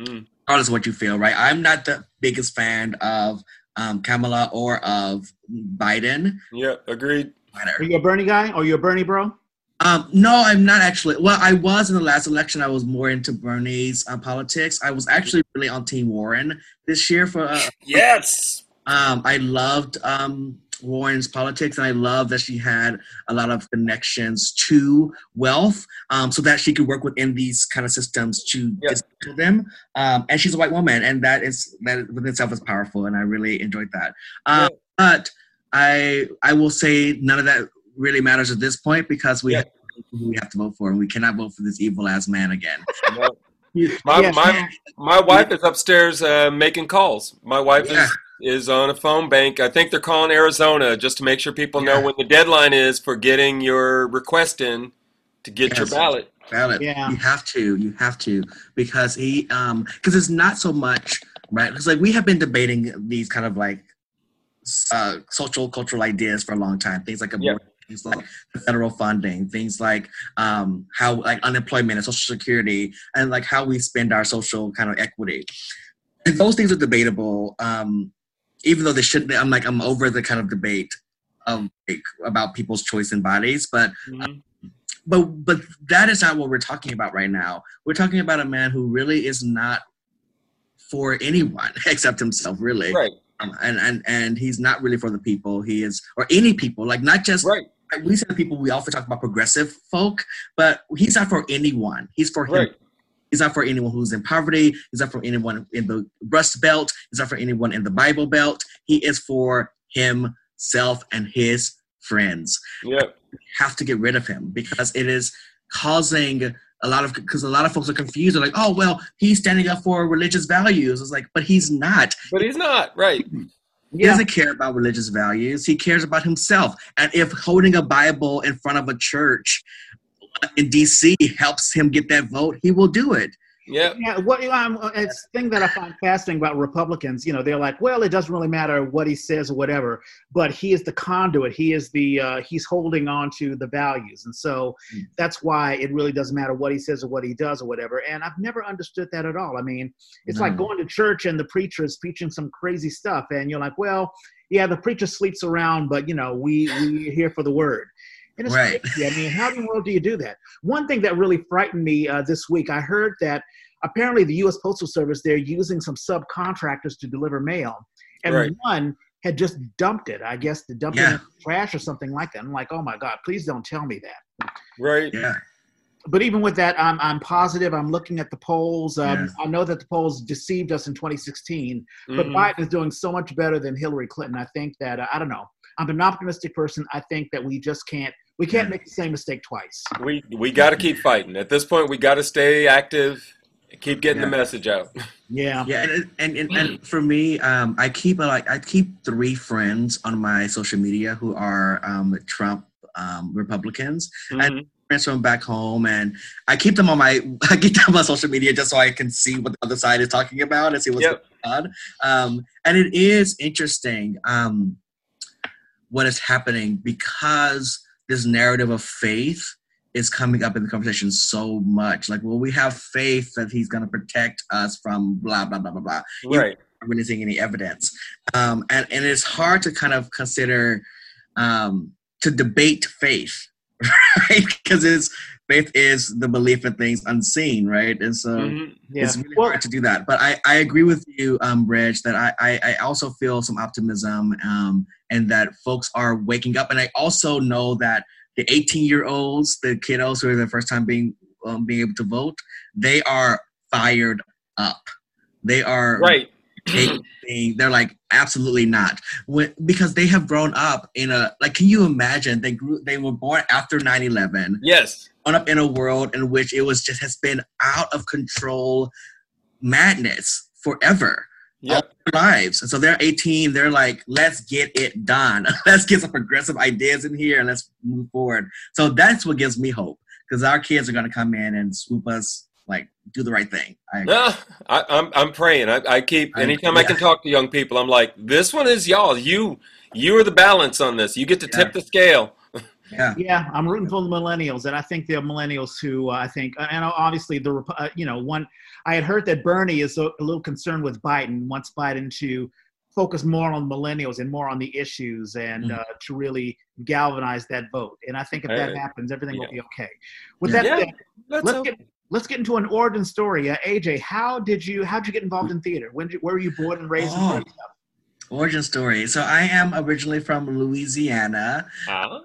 Mm. Regardless of what you feel, right? I'm not the biggest fan of um, Kamala or of Biden. Yep. Agreed. Are you a Bernie guy? Or you a Bernie bro? Um, no, I'm not actually. Well, I was in the last election. I was more into Bernie's uh, politics. I was actually really on Team Warren this year. For uh, Yes. um, I loved um, Warren's politics, and I love that she had a lot of connections to wealth, um, so that she could work within these kind of systems to dismantle them. Um, and she's a white woman, and that is that within itself is powerful, and I really enjoyed that. Um, But I I will say none of that really matters at this point because we Yeah. have who we have to vote for, and we cannot vote for this evil ass man again. My- my- My wife is upstairs uh, making calls. My wife is is on a phone bank. I think they're calling Arizona just to make sure people know Yeah. when the deadline is for getting your request in to get your ballot. ballot. Yeah. You have to. You have to because he um because it's not so much right because like we have been debating these kind of like uh, social cultural ideas for a long time. Things like Yeah. abortion, things like federal funding, things like um how like unemployment and social security and like how we spend our social kind of equity. And those things are debatable. Um, even though they shouldn't. I'm like I'm over the kind of debate of like, about people's choice in bodies, but Mhm. but but that is not what we're talking about right now. We're talking about a man who really is not for anyone except himself, really. Right. Um, and and and he's not really for the people. He is or any people, like not just Right. like, we said people. We often talk about progressive folk, but he's not for anyone. He's for him. Right. He's not for anyone who's in poverty. He's not for anyone in the Rust Belt. He's not for anyone in the Bible Belt. He is for himself and his friends. Yep. Have to get rid of him because it is causing a lot of because a lot of folks are confused. They're like, oh well, he's standing up for religious values. It's like, but he's not. But he's not. Right. He doesn't care about religious values. He cares about himself. And if holding a Bible in front of a church in DC helps him get that vote, he will do it. Yep. Yeah, what um, it's the thing that I find fascinating about Republicans. You know, they're like, well, it doesn't really matter what he says or whatever, but he is the conduit. He is the uh, he's holding on to the values, and so Mm. that's why it really doesn't matter what he says or what he does or whatever. And I've never understood that at all. I mean, it's like going to church and the preacher is preaching some crazy stuff, and you're like, well, yeah, the preacher sleeps around, but you know, we we here for the word. And it's Right. crazy. I mean, how in the world do you do that? One thing that really frightened me uh, this week, I heard that apparently the U.S. Postal Service they're using some subcontractors to deliver mail, and Right. one had just dumped it. I guess to dump it in the trash or something like that. I'm like, oh my god, please don't tell me that. Right. Yeah. But even with that, I'm I'm positive. I'm looking at the polls. Um, Yeah. I know that the polls deceived us in 2016, but Mhm. Biden is doing so much better than Hillary Clinton. I think that uh, I don't know. I'm an optimistic person. I think that we just can't we can't make the same mistake twice. We we got to keep fighting. At this point, we got to stay active. Keep getting the message out. Yeah. Yeah, and and, and, and for me, um, I keep uh, like I keep three friends on my social media who are um, Trump um, Republicans. Mhm. Friends from back home, and I keep them on my I keep them on social media just so I can see what the other side is talking about and see what's Yep. going on. Um, and it is interesting um, what is happening because this narrative of faith is coming up in the conversation so much. Like, well, we have faith that he's going to protect us from blah blah blah blah blah. Right. Not really seeing any evidence, um, and and it's hard to kind of consider um, to debate faith, right? Because it's faith is the belief in things unseen, right? And so Mhm. Yeah. it's really Well, hard to do that. But I, I agree with you, um, Reg, that I, I, I also feel some optimism um, and that folks are waking up. And I also know that the 18 year olds, the kiddos who are the first time being um, being able to vote, they are fired up. They are Right. They're like absolutely not. When, because they have grown up in a like can you imagine? They grew they were born after 9-11 Yes. grown up in a world in which it was just has been out of control madness forever. Yep. lives. And so they're 18 they're like let's get it done. Let's get some progressive ideas in here and let's move forward. So that's what gives me hope because our kids are going to come in and swoop us like do the right thing I, No, I, I'm I'm praying. I, I keep I- anytime I can talk to young people, I'm like, this one is y'all. You you are the balance on this. You get to Yeah. tip the scale. yeah Yeah, I'm rooting for the millennials, and I think they're millennials who uh, I think, and obviously the uh, you know one. I had heard that Bernie is a, a little concerned with Biden, wants Biden to focus more on millennials and more on the issues, and Mhm. uh, to really galvanize that vote. And I think if that Uh, happens, everything will be okay. With that Yeah. said, Let's let's get let's get into an origin story. Uh, AJ, how did you how did you get involved in theater? When did, where were you born and raised? Oh. And origin story so i am originally from louisiana Ah,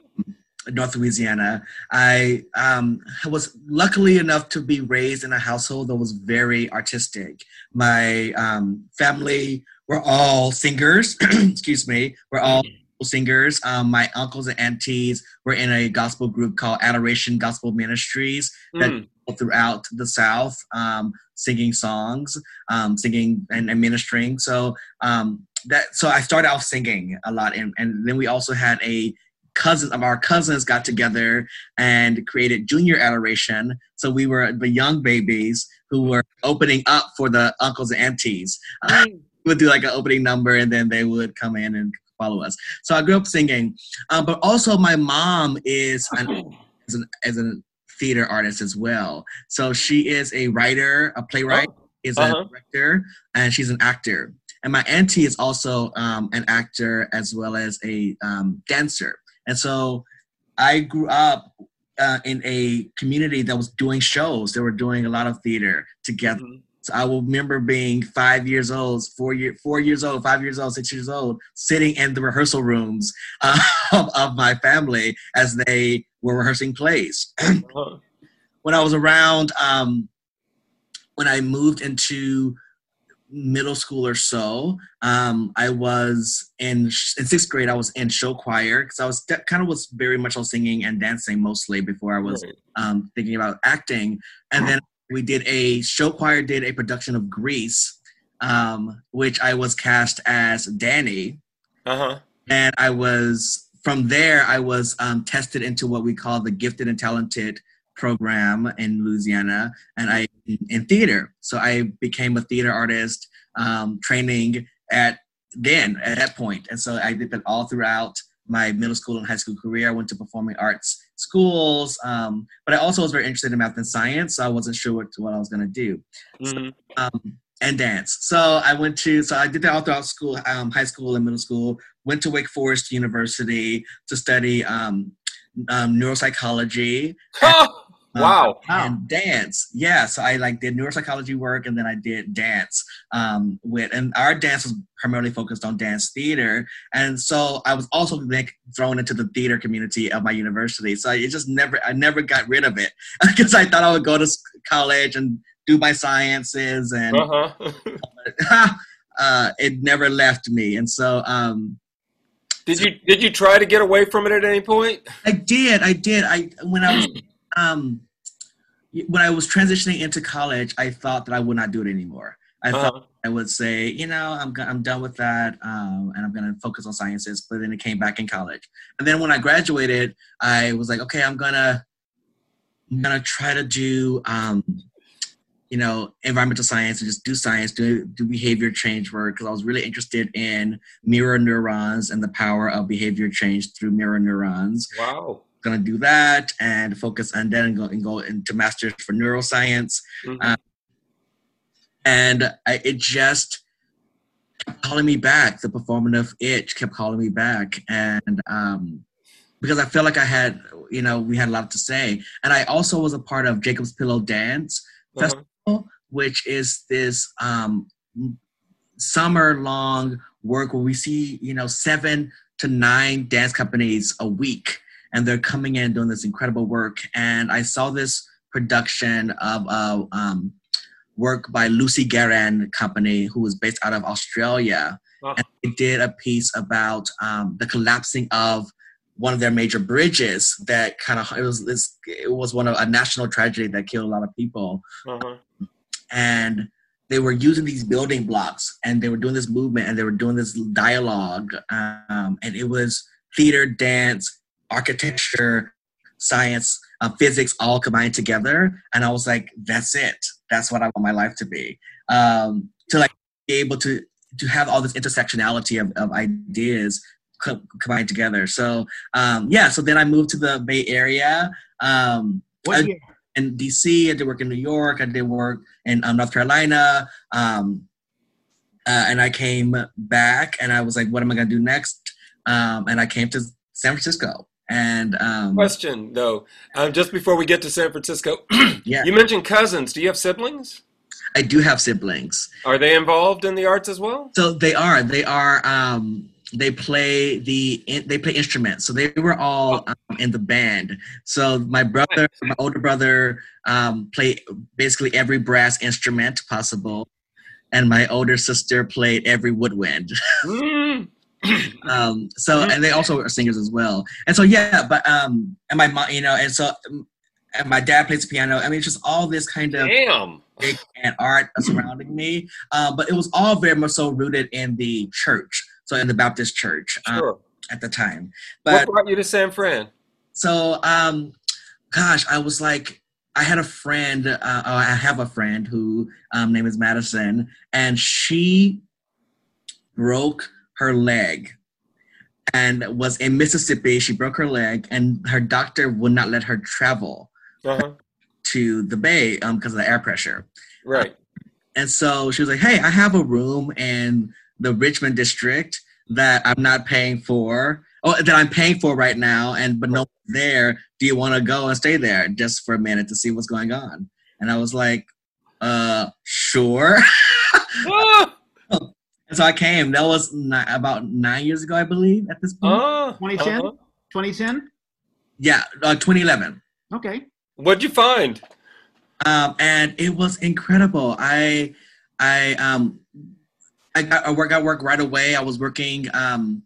North Louisiana. I um, was luckily enough to be raised in a household that was very artistic. My um, family were all singers. excuse me. We're all singers. Um, my uncles and aunties were in a gospel group called Adoration Gospel Ministries that mm, go throughout the South, um, singing songs, um, singing and, and ministering. So um, that so I started off singing a lot, and, and then we also had a cousin of our cousins got together and created junior adoration. So we were the young babies who were opening up for the uncles and aunties. Uh, we would do like an opening number, and then they would come in and follow us. So I grew up singing, uh, but also my mom is an as an as a theater artist as well. So she is a writer, a playwright, is Uh-huh. a director, and she's an actor. And my auntie is also um, an actor as well as a um, dancer. And so I grew up uh, in a community that was doing shows. They were doing a lot of theater together. Mhm. So I will remember being five years old, four year, four years old, five years old, six years old, sitting in the rehearsal rooms uh, of, of, my family as they were rehearsing plays. uh-huh. When I was around, um, when I moved into middle school or so, um, I was in in sixth grade. I was in show choir because I was kind of was very much on singing and dancing mostly before I was um, thinking about acting. And then we did a show choir did a production of Grease, um, which I was cast as Danny. Uh huh. And I was from there. I was um, tested into what we call the gifted and talented program in Louisiana, and I in theater. So I became a theater artist, um, training at then at that point, and so I did that all throughout my middle school and high school career. I went to performing arts schools, um, but I also was very interested in math and science, so I wasn't sure what, what I was going to do. Mm-hmm. So, um, and dance. So I went to, so I did that all throughout school, um, high school and middle school. Went to Wake Forest University to study um, um, neuropsychology. Um, wow. and dance. Yeah. So I like did neuropsychology work and then I did dance um, with, and our dance was primarily focused on dance theater. And so I was also like thrown into the theater community of my university. So it just never, I never got rid of it because I thought I would go to college and do my sciences and uh-huh. uh, it never left me. And so, um, did you did you try to get away from it at any point? I did. I did. I when I was um, when I was transitioning into college, I thought that I would not do it anymore. I uh-huh. thought I would say, you know, I'm I'm done with that, um, and I'm going to focus on sciences. But then it came back in college, and then when I graduated, I was like, okay, I'm gonna I'm gonna try to do um, you know environmental science and just do science, do do behavior change work because I was really interested in mirror neurons and the power of behavior change through mirror neurons. Wow to do that and focus and then go and go into masters for neuroscience. Mm-hmm. Um, and I, it just kept calling me back. The performative itch kept calling me back, and um, because I felt like I had, you know, we had a lot to say. And I also was a part of Jacob's Pillow Dance uh-huh. Festival, which is this um, summer long work where we see, you know, seven to nine dance companies a week and they're coming in doing this incredible work. And I saw this production of uh, um, work by Lucy Guerin Company, who was based out of Australia. Wow. And they did a piece about um, the collapsing of one of their major bridges that kind of it was this it was one of a national tragedy that killed a lot of people uh-huh. and they were using these building blocks and they were doing this movement and they were doing this dialogue um, and it was theater dance architecture, science, uh, physics all combined together. And I was like, that's it. That's what I want my life to be. Um, to like be able to to have all this intersectionality of, of ideas co- combined together. So um, yeah, so then I moved to the Bay Area. Um, I, in DC, I did work in New York. I did work in um, North Carolina. Um, uh, and I came back and I was like, what am I going to do next? Um, and I came to San Francisco. And um, question though, um, just before we get to San Francisco, yeah, you mentioned cousins. Do you have siblings? I do have siblings. Are they involved in the arts as well? So they are. They are. Um, they play the they play instruments. So they were all oh. um, in the band. So my brother, my older brother, um, played basically every brass instrument possible, and my older sister played every woodwind. Mm. um, so and they also are singers as well. And so yeah, but um, and my mom, you know, and so and my dad plays the piano. I mean, it's just all this kind of damn and art surrounding me. Um, but it was all very much so rooted in the church, so in the Baptist church um, sure. at the time. But what brought you to San Fran? So, um, gosh, I was like. I had a friend, uh, I have a friend who um, name is Madison, and she broke her leg and was in Mississippi. She broke her leg, and her doctor would not let her travel uh-huh. to the Bay because um, of the air pressure. Right. Uh, and so she was like, "Hey, I have a room in the Richmond district that I'm not paying for. Oh, that I'm paying for right now, and but no one's there. Do you want to go and stay there just for a minute to see what's going on?" And I was like, "Uh, sure. Ah, And so I came. That was not, about nine years ago, I believe, at this point. ah, 2010? uh-huh. 2010? Yeah, uh, 2011. Okay. What'd you find? um, and it was incredible. I I um I got I work got work right away. I was working. Um,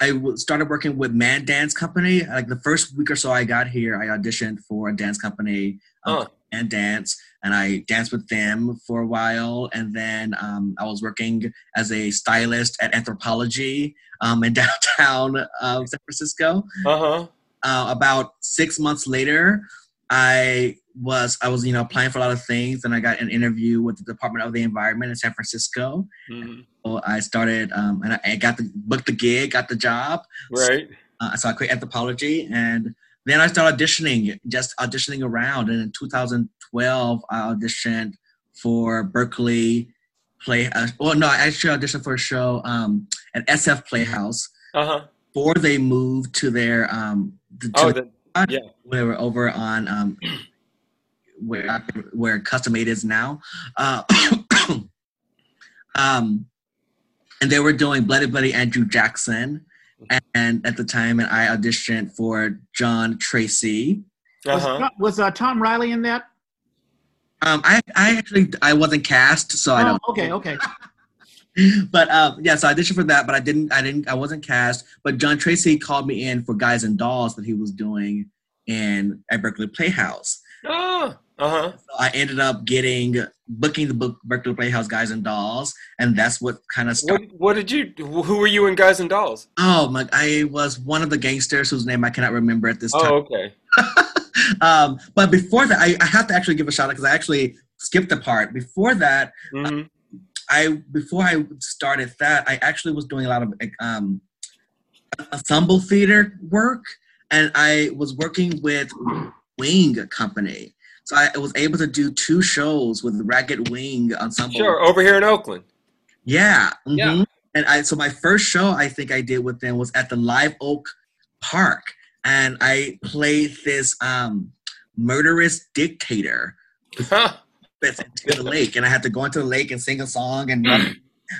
I w- started working with Man Dance Company. Like the first week or so I got here, I auditioned for a dance company, um, Huh. and dance, and I danced with them for a while. And then um, I was working as a stylist at Anthropologie um, in downtown uh, San Francisco Uh-huh. uh, about six months later, I was I was you know applying for a lot of things, and I got an interview with the Department of the Environment in San Francisco. Mhm. So I started um, and I, I got the booked the gig, got the job. Right. Uh, so I quit Anthropologie, and then I started auditioning, just auditioning around. And in 2012, I auditioned for Berkeley Play. Uh, well, no, I actually auditioned for a show um, at SF Playhouse Uh-huh. before they moved to their um, to Oh, the yeah. were over on um, where where Custom Made is now. Uh, um, and they were doing Bloody Bloody Andrew Jackson, and at the time, and I auditioned for Jon Tracy. Was, Uh-huh. was uh, Tom Riley in that? Um, I I actually I wasn't cast, so I Oh, don't. okay, okay. But um, yeah, so I auditioned for that, but I didn't I didn't I wasn't cast. But Jon Tracy called me in for Guys and Dolls that he was doing in at Berkeley Playhouse. Ah, uh-huh. So I ended up getting booking the book Berkeley Playhouse Guys and Dolls, and that's what kind of What, started. what did you, who were you in Guys and Dolls? Oh my! I was one of the gangsters whose name I cannot remember at this time. Oh, okay. um, but before that, I, I have to actually give a shout out because I actually skipped a part. Before that, hmm I before I started that, I actually was doing a lot of um, ensemble theater work, and I was working with Wing Company. So I was able to do two shows with Ragged Wing Ensemble. Sure, over here in Oakland. Yeah. Yeah. mhm. And I so my first show I think I did with them was at the Live Oak Park, and I played this um, murderous dictator Huh. that's into the lake, and I had to go into the lake and sing a song and run.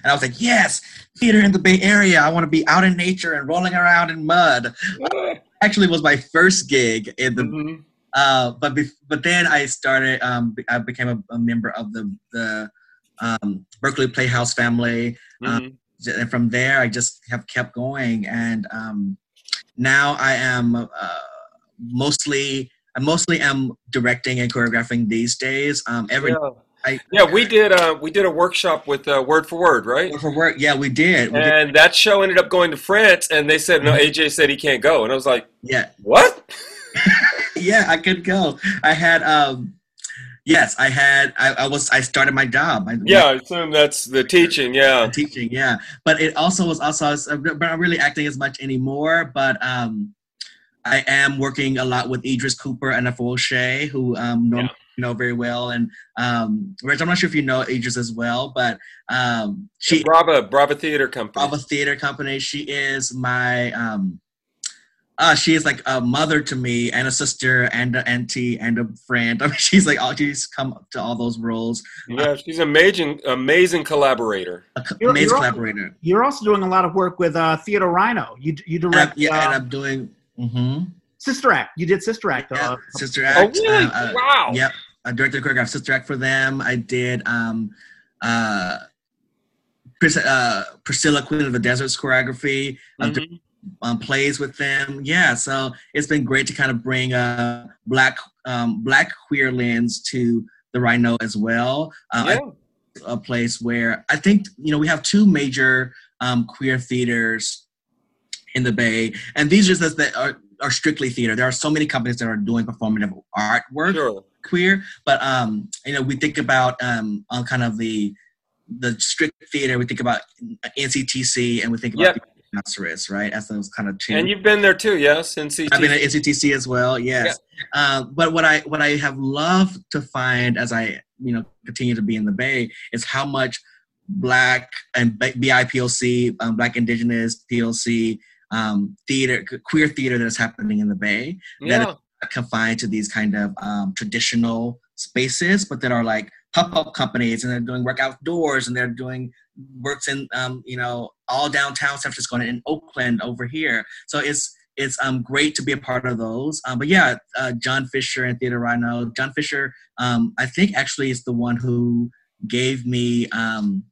And I was like, yes, theater in the Bay Area. I want to be out in nature and rolling around in mud. Actually, was my first gig in the. Mhm. Uh, but but then I started. Um, I became a, a member of the the um, Berkeley Playhouse family. Mhm. and from there I just have kept going and um, now I am uh, mostly I mostly am directing and choreographing these days um, every Yeah. I, Yeah, we did. Uh, we did a workshop with uh, Word for Word, right? for work yeah we did, we did And that show ended up going to France, and they said no. AJ said he can't go, and I was like, yeah "What?" yeah I could go I had um yes I had I, I was I started my job I, Yeah, I assume that's the teaching. Yeah. teaching yeah but it also was also but i'm not really acting as much anymore but um i am working a lot with idris cooper and Afua O'Shea, who um normally know very well and um rich i'm not sure if you know idris as well but um she Brava, Brava Theater Company. Brava Theater Company. She is my um uh she is like a mother to me and a sister and an auntie and a friend. I mean she's like all she's come to all those roles. Yeah, she's an amazing, amazing collaborator. A co- You're- amazing you're also- collaborator. You're also doing a lot of work with uh, Theatre Rhino. You you And I'm, direct yeah, and uh, I'm doing hmm Sister Act. You did Sister Act. yeah, Uh, Sister Oh, Act. really? uh, uh, wow. Yep. I directed and choreographed Sister Act for them. I did um uh Pris- uh, Priscilla Queen of the Desert's choreography. I've done Mhm. Um, plays with them. Yeah, so it's been great to kind of bring a black um, black queer lens to the Rhino as well. Uh, Yeah. a place where I think you know we have two major um, queer theaters in the Bay, and these are just that are, are strictly theater. There are so many companies that are doing performative artwork Sure. queer, but um, you know we think about um, on kind of the the strict theater. We think about NCTC, and we think about Yep. Rhinoceros, right? As those kind of two. And you've been there too, yes? NCT. I've been at NCTC as well. Yes. Uh, but what I what I have loved to find as I you know continue to be in the Bay is how much Black and BIPOC, um, Black Indigenous POC um, theater, queer theater that is happening in the Bay, yeah. not confined to these kind of um, traditional spaces, but that are like pop-up companies and they're doing work outdoors and they're doing works in um, you know all downtown San Francisco and in Oakland over here. So it's it's um, great to be a part of those. Um, but yeah, uh, John Fisher and Theatre Rhino. John Fisher, um, I think actually is the one who gave me um,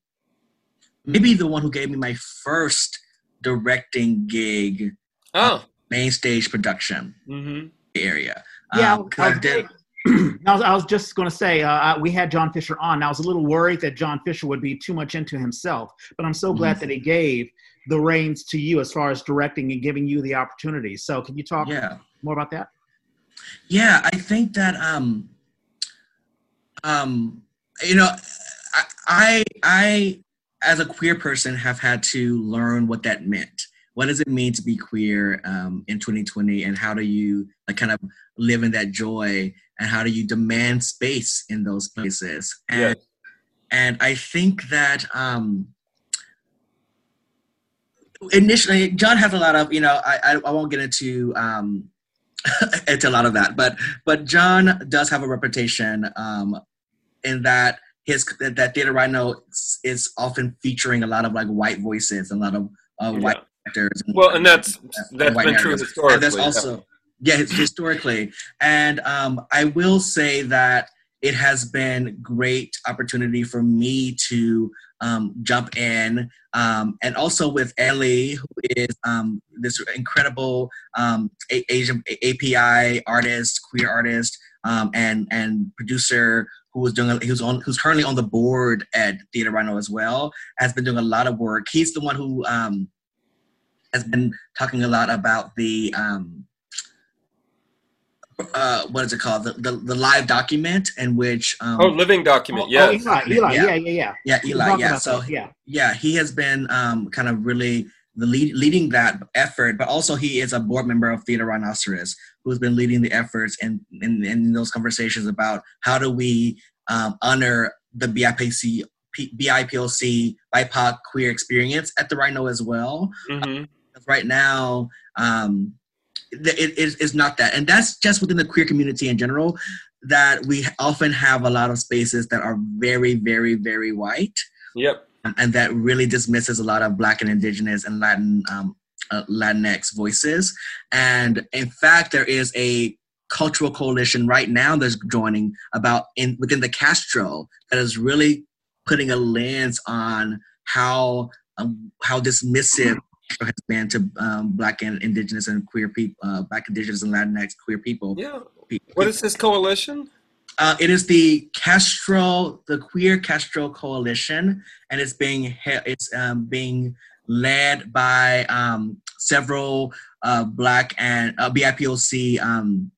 maybe the one who gave me my first directing gig. Oh, uh, main stage production mm-hmm. area. Yeah, Um, I, I was, did- I was, I was just going to say uh, we had John Fisher on. and I was a little worried that John Fisher would be too much into himself, but I'm so glad that he gave the reins to you as far as directing and giving you the opportunity. So, can you talk yeah. more about that? Yeah, I think that um um you know I I, I as a queer person have had to learn what that meant. What does it mean to be queer um, in 2020, and how do you like kind of live in that joy, and how do you demand space in those places? And Yes. and I think that um, initially John has a lot of you know I I, I won't get into um, into a lot of that, but but John does have a reputation um, in that his that, Theatre Rhino is, is often featuring a lot of like white voices and a lot of uh, Yeah. white actors. And, well, and that's that's white been true historically. And that's also yeah, historically. And um, I will say that it has been great opportunity for me to um, jump in, um, and also with Ellie, who is um, this incredible um, Asian API artist, queer artist, um, and and producer who was doing who's on who's currently on the board at Theatre Rhino as well, has been doing a lot of work. He's the one who um, has been talking a lot about the um, uh, what is it called the, the, the live document in which um, Oh, living document. Oh, Yeah. oh, Eli, Eli, Yeah. yeah, yeah, yeah. yeah Eli yeah so that, yeah. yeah he has been um, kind of really the lead, leading that effort but also he is a board member of Theatre Rhinoceros who's been leading the efforts and in, in those conversations about how do we um, honor the BIPC, P, BIPOC BIPOC queer experience at the Rhino as well. hmm Because right now, um, th- it is not that, and that's just within the queer community in general. That we often have a lot of spaces that are very, very, very white, Yep. and that really dismisses a lot of Black and Indigenous and Latin um, uh, Latinx voices. And in fact, there is a cultural coalition right now that's joining about in within the Castro that is really putting a lens on how um, how dismissive has been to um, Black and Indigenous and queer people, uh, Black Indigenous and Latinx queer people. Yeah. What is this coalition? uh, it is the Castro, the Queer Castro Coalition, and it's being he- it's um, being led by um, several uh, Black and uh, BIPOC um,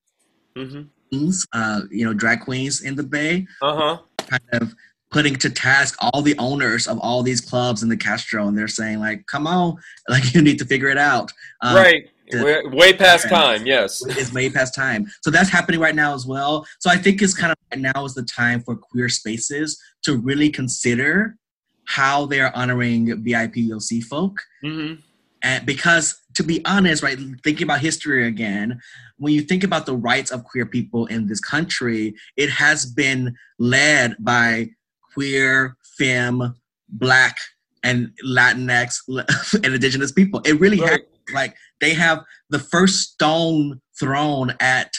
hmm queens, uh, you know, drag queens in the Bay, Uh huh. kind of putting to task all the owners of all these clubs in the Castro, and they're saying like, "Come on, like you need to figure it out." Um, right. Way, past time. Yes. It's way past time. So that's happening right now as well. So I think it's kind of right now is the time for queer spaces to really consider how they're honoring BIPOC folk. hmm And because to be honest, right, thinking about history again, when you think about the rights of queer people in this country, it has been led by queer, femme, black, and Latinx and indigenous people. It really Right. like they have the first stone thrown at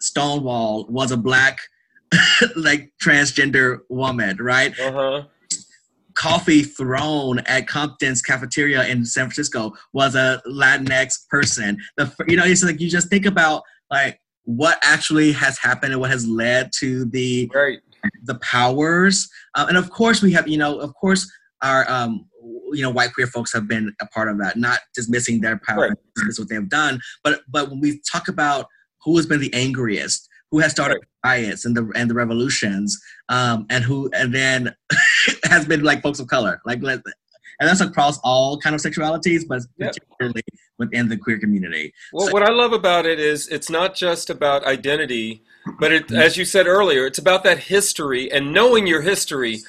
Stonewall was a black like transgender woman, right? Uh huh. Coffee thrown at Compton's cafeteria in San Francisco was a Latinx person. The you know it's like you just think about like what actually has happened and what has led to the Right. The powers uh, and of course we have you know of course our um you know white queer folks have been a part of that not dismissing their power Right. dismiss what they've done but but when we talk about who has been the angriest who has started riots and the and the revolutions um and who and then has been like folks of color like and that's across all kind of sexualities but Yep. particularly within the queer community Well, So- what I love about it is it's not just about identity, but it, as you said earlier, it's about that history and knowing your history.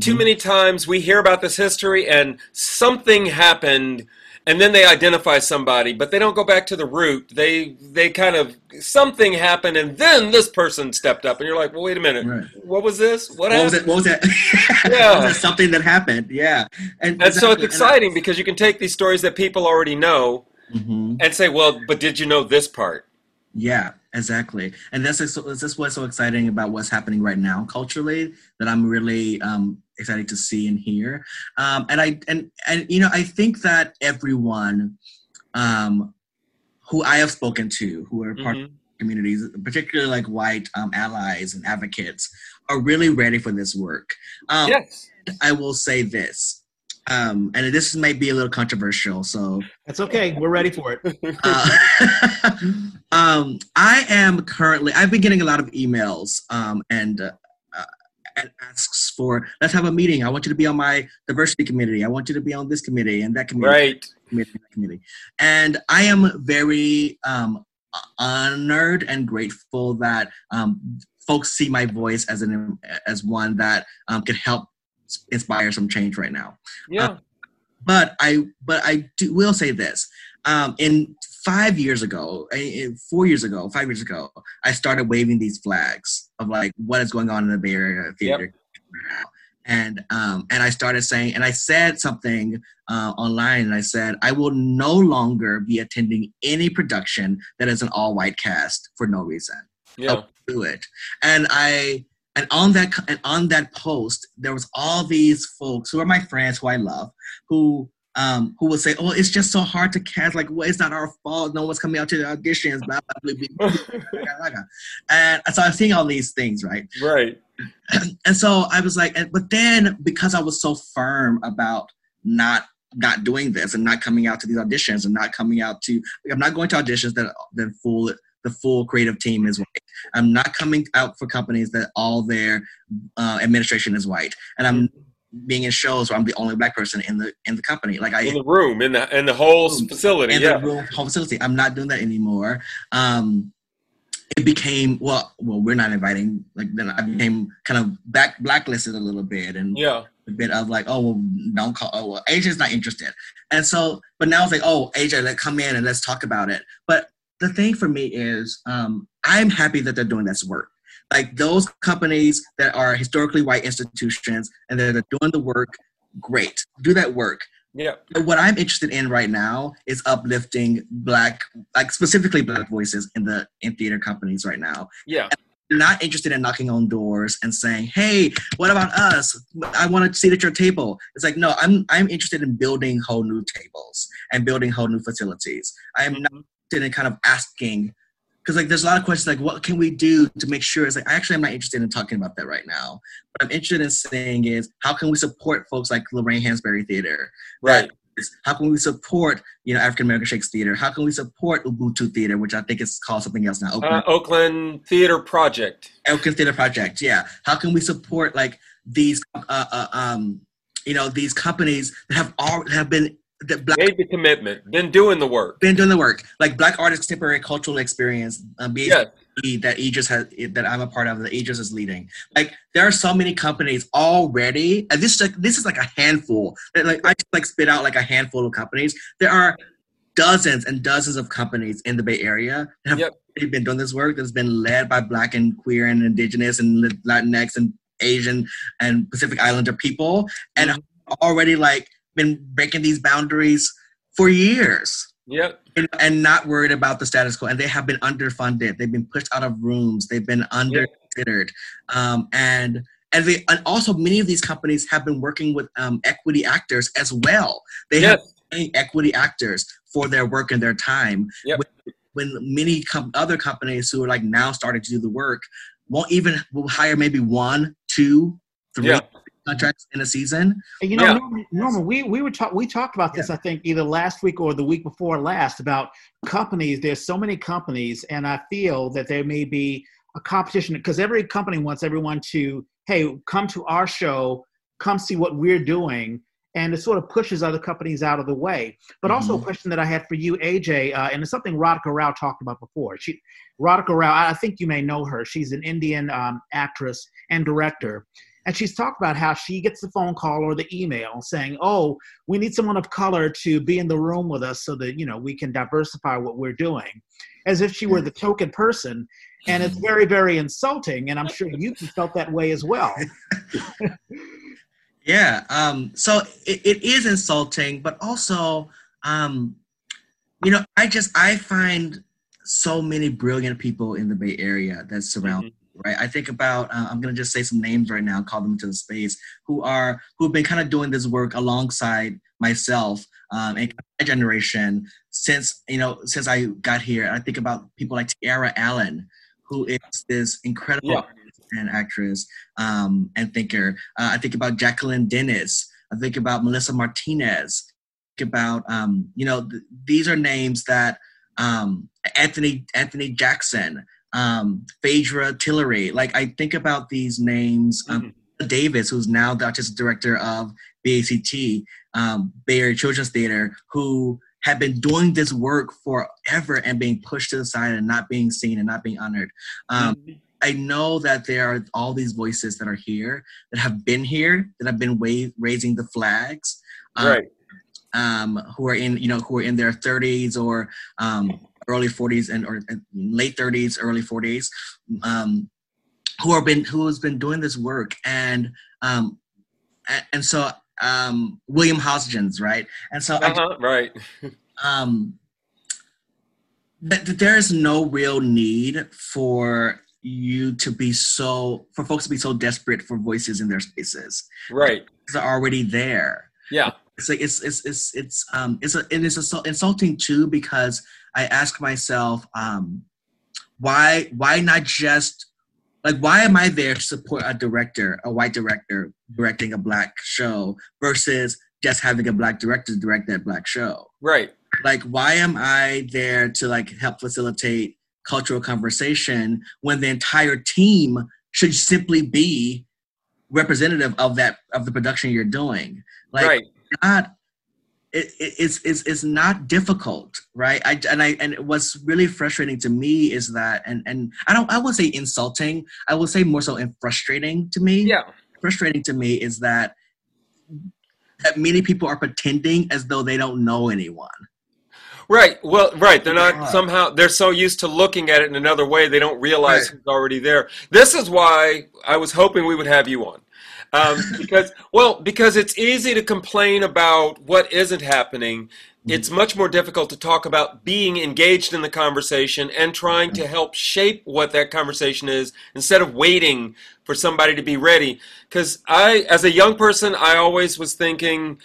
Too Mhm. many times we hear about this history and something happened and then they identify somebody, but they don't go back to the root. They they kind of something happened, and then this person stepped up, and you're like, well, wait a minute, Right. what was this? What, What was it? What was that? Yeah. was something that happened? Yeah. And, And so it's exactly. exciting because you can take these stories that people already know Mhm. and say, well, but did you know this part? Yeah, exactly. And that's this what's so exciting about what's happening right now culturally that I'm really um, excited to see and hear. Um, and I and and you know I think that everyone um, who I have spoken to who are part of Mhm. communities, particularly like white um, allies and advocates, are really ready for this work. Um, Yes. I will say this, um, and this might be a little controversial, so That's okay. We're ready for it. uh, um, I am currently. I've been getting a lot of emails um, and. Uh, uh, and asks for let's have a meeting. I want you to be on my diversity committee. I want you to be on this committee and that committee, Right. committee, that committee. And I am very um, honored and grateful that um, folks see my voice as an as one that um, can help inspire some change right now Yeah. but I but I do, will say this. Um, in five years ago, four years ago, five years ago, I started waving these flags of like what is going on in the Bay Area theater now. And um, and I started saying, and I said something uh, online, and I said I will no longer be attending any production that is an all-white cast for no reason yeah. do it. And I and on that and on that post, there was all these folks who are my friends who I love, who um who would say, "Oh, it's just so hard to cast. Like, well, it's not our fault. No one's coming out to the auditions." Blah blah blah. blah. And so I'm seeing all these things, right? right. and so I was like, and, but then because I was so firm about not not doing this and not coming out to these auditions and not coming out to, I'm not going to auditions that that full the full creative team is white. I'm not coming out for companies that all their uh, administration is white, and I'm being in shows where I'm the only black person in the in the company. Like I In the room, in the in the whole facility. in Yeah. the room whole facility. I'm not doing that anymore. Um, it became well, well, we're not inviting. Like then I became kind of back blacklisted a little bit, and Yeah. a bit of like, oh, well, don't call. Oh, well, AeJay's not interested, and so, but now it's like, oh, Asia, let come in and let's talk about it. But the thing for me is, um, I'm happy that they're doing this work. Like those companies that are historically white institutions and that are doing the work, great, do that work. Yeah. But what I'm interested in right now is uplifting black, like specifically black voices in the in theater companies right now. Yeah. Not interested in knocking on doors and saying, "Hey, what about us? I want to sit at your table." It's like, no, I'm I'm interested in building whole new tables and building whole new facilities. I am not interested in kind of asking because like there's a lot of questions like what can we do to make sure it's like actually i'm not interested in talking about that right now what i'm interested in saying is how can we support folks like lorraine hansberry theater Right. how can we support you know African American Shakes Theater? How can we support Ubuntu Theater, which I think is called something else now, Oakland, Uh, Oakland Theater Project. Oakland Theater Project? Yeah. How can we support like these uh, uh, um you know these companies that have all have been that black Made the commitment. Been doing the work. been doing the work like Black Artists Contemporary Cultural Experience um, BACE Yes. that Aegis has that I'm a part of that Aegis is leading. Like there are so many companies already, and this is like this is like a handful. That, Like I just like spit out like a handful of companies. There are dozens and dozens of companies in the Bay Area that have Yep. already been doing this work that's been led by Black and queer and Indigenous and Latinx and Asian and Pacific Islander people, and Mhm. already like been breaking these boundaries for years Yep. and, and not worried about the status quo. And they have been underfunded. They've been pushed out of rooms. They've been underconsidered. Um, and and they and also many of these companies have been working with um, equity actors as well. They have paying equity actors for their work and their time. Yep. When, when many com- other companies who are like now starting to do the work won't even will hire maybe one, two, three Yeah. Contracts in a season. You know, Yeah. Norman, Norman, we we were talk, we talked about this. I think either last week or the week before last about companies. There's so many companies, and I feel that there may be a competition because every company wants everyone to, hey, come to our show, come see what we're doing, and it sort of pushes other companies out of the way. But also a Mhm. question that I had for you, AeJay, uh, and it's something Radhika Rao talked about before. She, Radhika Rao, I I think you may know her. She's an Indian um, actress and director. And she's talked about how she gets the phone call or the email saying, "Oh, we need someone of color to be in the room with us so that you know we can diversify what we're doing," as if she were the token person, and it's very very insulting. And I'm sure you felt that way as well. yeah. Um. So it, it is insulting, but also, um, you know, I just I find so many brilliant people in the Bay Area that surround. Mm-hmm right? I think about uh, I'm gonna just say some names right now, call them into the space, who are who have been kind of doing this work alongside myself um, and my generation since you know since I got here. I think about people like Tiara Allen, who is this incredible yeah. and actress um, and thinker. Uh, I think about Jacqueline Dennis. I think about Melissa Martinez. I think about um, you know th- these are names that um, Anthony Anthony Jackson, um, Phaedra Tillery. Like I think about these names. Um, mm-hmm. Davis, who's now the artistic director of BACT, um, Bay Area Children's Theater, who have been doing this work forever and being pushed to the side and not being seen and not being honored. Um, mm-hmm. I know that there are all these voices that are here that have been here that have been wa- raising the flags, um, right? Um, who are in you know who are in their 30s or um, early 40s and or late 30s, early 40s, um, who have been who has been doing this work, and um, and so um, William Hodgins, right? And so uh-huh, I, right. um, that, that there is no real need for you to be so for folks to be so desperate for voices in their spaces. Right. They're already there. Yeah it's like it's it's it's it's um it's a it is insulting too because I ask myself um why why not just like why am I there to support a director a white director directing a black show versus just having a black director direct that black show? Right. Like why am I there to like help facilitate cultural conversation when the entire team should simply be representative of that of the production you're doing? Like right not it, it's, it's it's not difficult right i and i and what's really frustrating to me is that and and i don't i would say insulting i would say more so and frustrating to me yeah frustrating to me is that that many people are pretending as though they don't know anyone Right. Well, right. They're not somehow, they're so used to looking at it in another way, they don't realize right. who's already there. This is why I was hoping we would have you on. Um, because, well, because it's easy to complain about what isn't happening. Mm-hmm. It's much more difficult to talk about being engaged in the conversation and trying to help shape what that conversation is instead of waiting for somebody to be ready. Because I, as a young person, I always was thinking,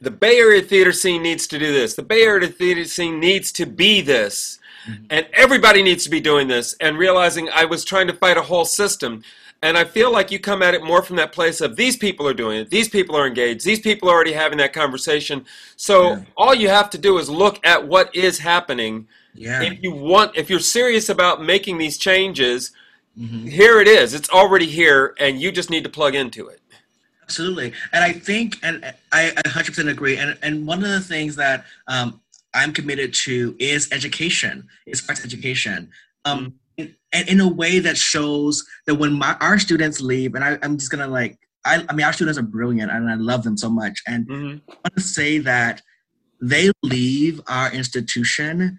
the Bay Area theater scene needs to do this. The Bay Area theater scene needs to be this. Mm-hmm. And everybody needs to be doing this. And realizing I was trying to fight a whole system. And I feel like you come at it more from that place of these people are doing it, these people are engaged, these people are already having that conversation. So yeah. all you have to do is look at what is happening. Yeah. If you want, if you're serious about making these changes, mm-hmm. here it is. It's already here, and you just need to plug into it. Absolutely, and I think, and I, 100% agree. And and one of the things that um, I'm committed to is education, is arts education, um, and in a way that shows that when my our students leave, and I, I'm just gonna like, I, I mean, our students are brilliant, and I love them so much, and mm-hmm. I want to say that they leave our institution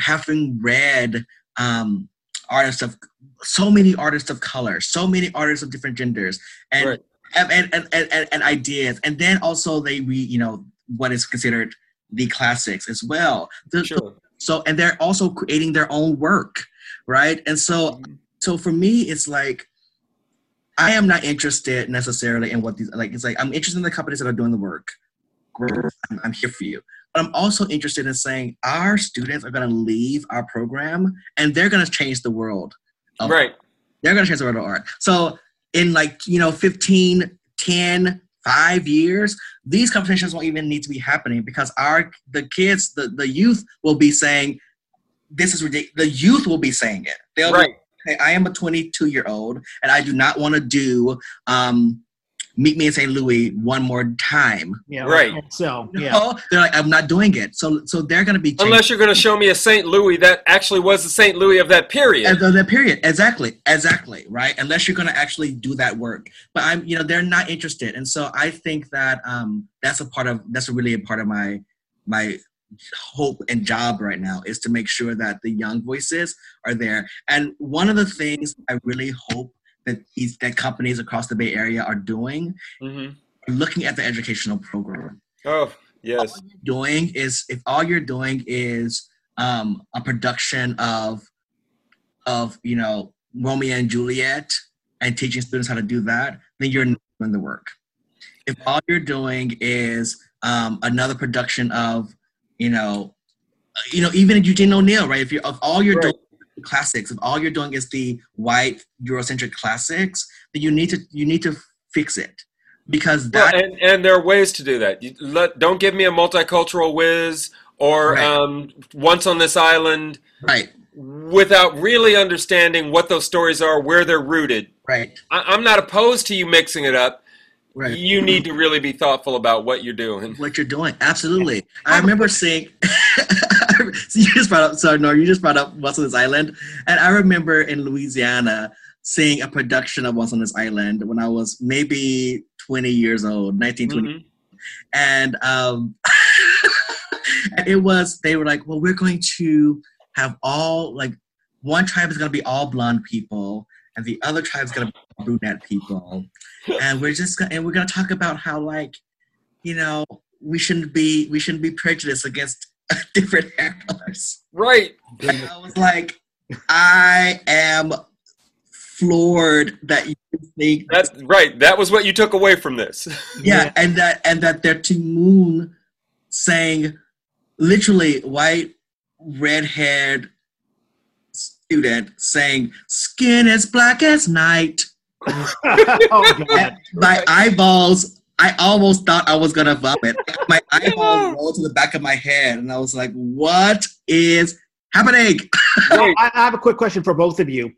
having read um, artists of so many artists of color, so many artists of different genders, and right and, and, and, and, ideas. And then also they read, you know, what is considered the classics as well. Sure. So, and they're also creating their own work, right? And so, mm-hmm. so for me, it's like, I am not interested necessarily in what these, like, it's like, I'm interested in the companies that are doing the work. I'm, I'm here for you. But I'm also interested in saying our students are going to leave our program and they're going to change the world. right. They're going to change the world of art. So in like you know 15 10 five years these conversations won't even need to be happening because our the kids the, the youth will be saying this is ridiculous the youth will be saying it they'll right. be, hey, i am a 22 year old and i do not want to do um meet me in St. Louis one more time. Yeah, Right. So You yeah, know? They're like, I'm not doing it. So so they're gonna be changing. Unless you're going to show me a St. Louis that actually was the St. Louis of that period. At the, the period, exactly, exactly, right. Unless you're going to actually do that work, but I'm, you know, they're not interested, and so I think that um, that's a part of that's really a part of my my hope and job right now is to make sure that the young voices are there. And one of the things I really hope that these that companies across the Bay Area are doing, hmm are looking at the educational program Oh, yes. doing is if all you're doing is um, a production of of you know Romeo and Juliet and teaching students how to do that, then you're not doing the work. If all you're doing is um, another production of you know you know even Eugene O'Neill, right? If you're if all you're Right. classics, if all you're doing is the white Eurocentric classics, then you need to you need to fix it because Well, that and, and there are ways to do that. You let, don't give me a multicultural whiz or Right. um, once on this island right without really understanding what those stories are, where they're rooted. right I, I'm not opposed to you mixing it up. Right. You need to really be thoughtful about what you're doing. what you're doing. Absolutely. I remember seeing. so you just brought up. Sorry, Nor, you just brought up Once on This Island, and I remember in Louisiana seeing a production of Once on This Island when I was maybe 20 years old, 19, 20, Mhm. and um, and it was. They were like, "Well, we're going to have all like one tribe is going to be all blonde people." And the other tribe's gonna be brunette people, and we're just gonna and we're gonna talk about how like you know, we shouldn't be we shouldn't be prejudiced against different hair colors. Right. And I was like, I am floored that you think That's right. That was what you took away from this. yeah, and that and that they're to Moon saying literally white red haired student saying skin as black as night. oh god. my eyeballs I almost thought I was gonna vomit. My eyeballs rolled to the back of my head, and I was like, "What is happening?" I have a quick question for both of you.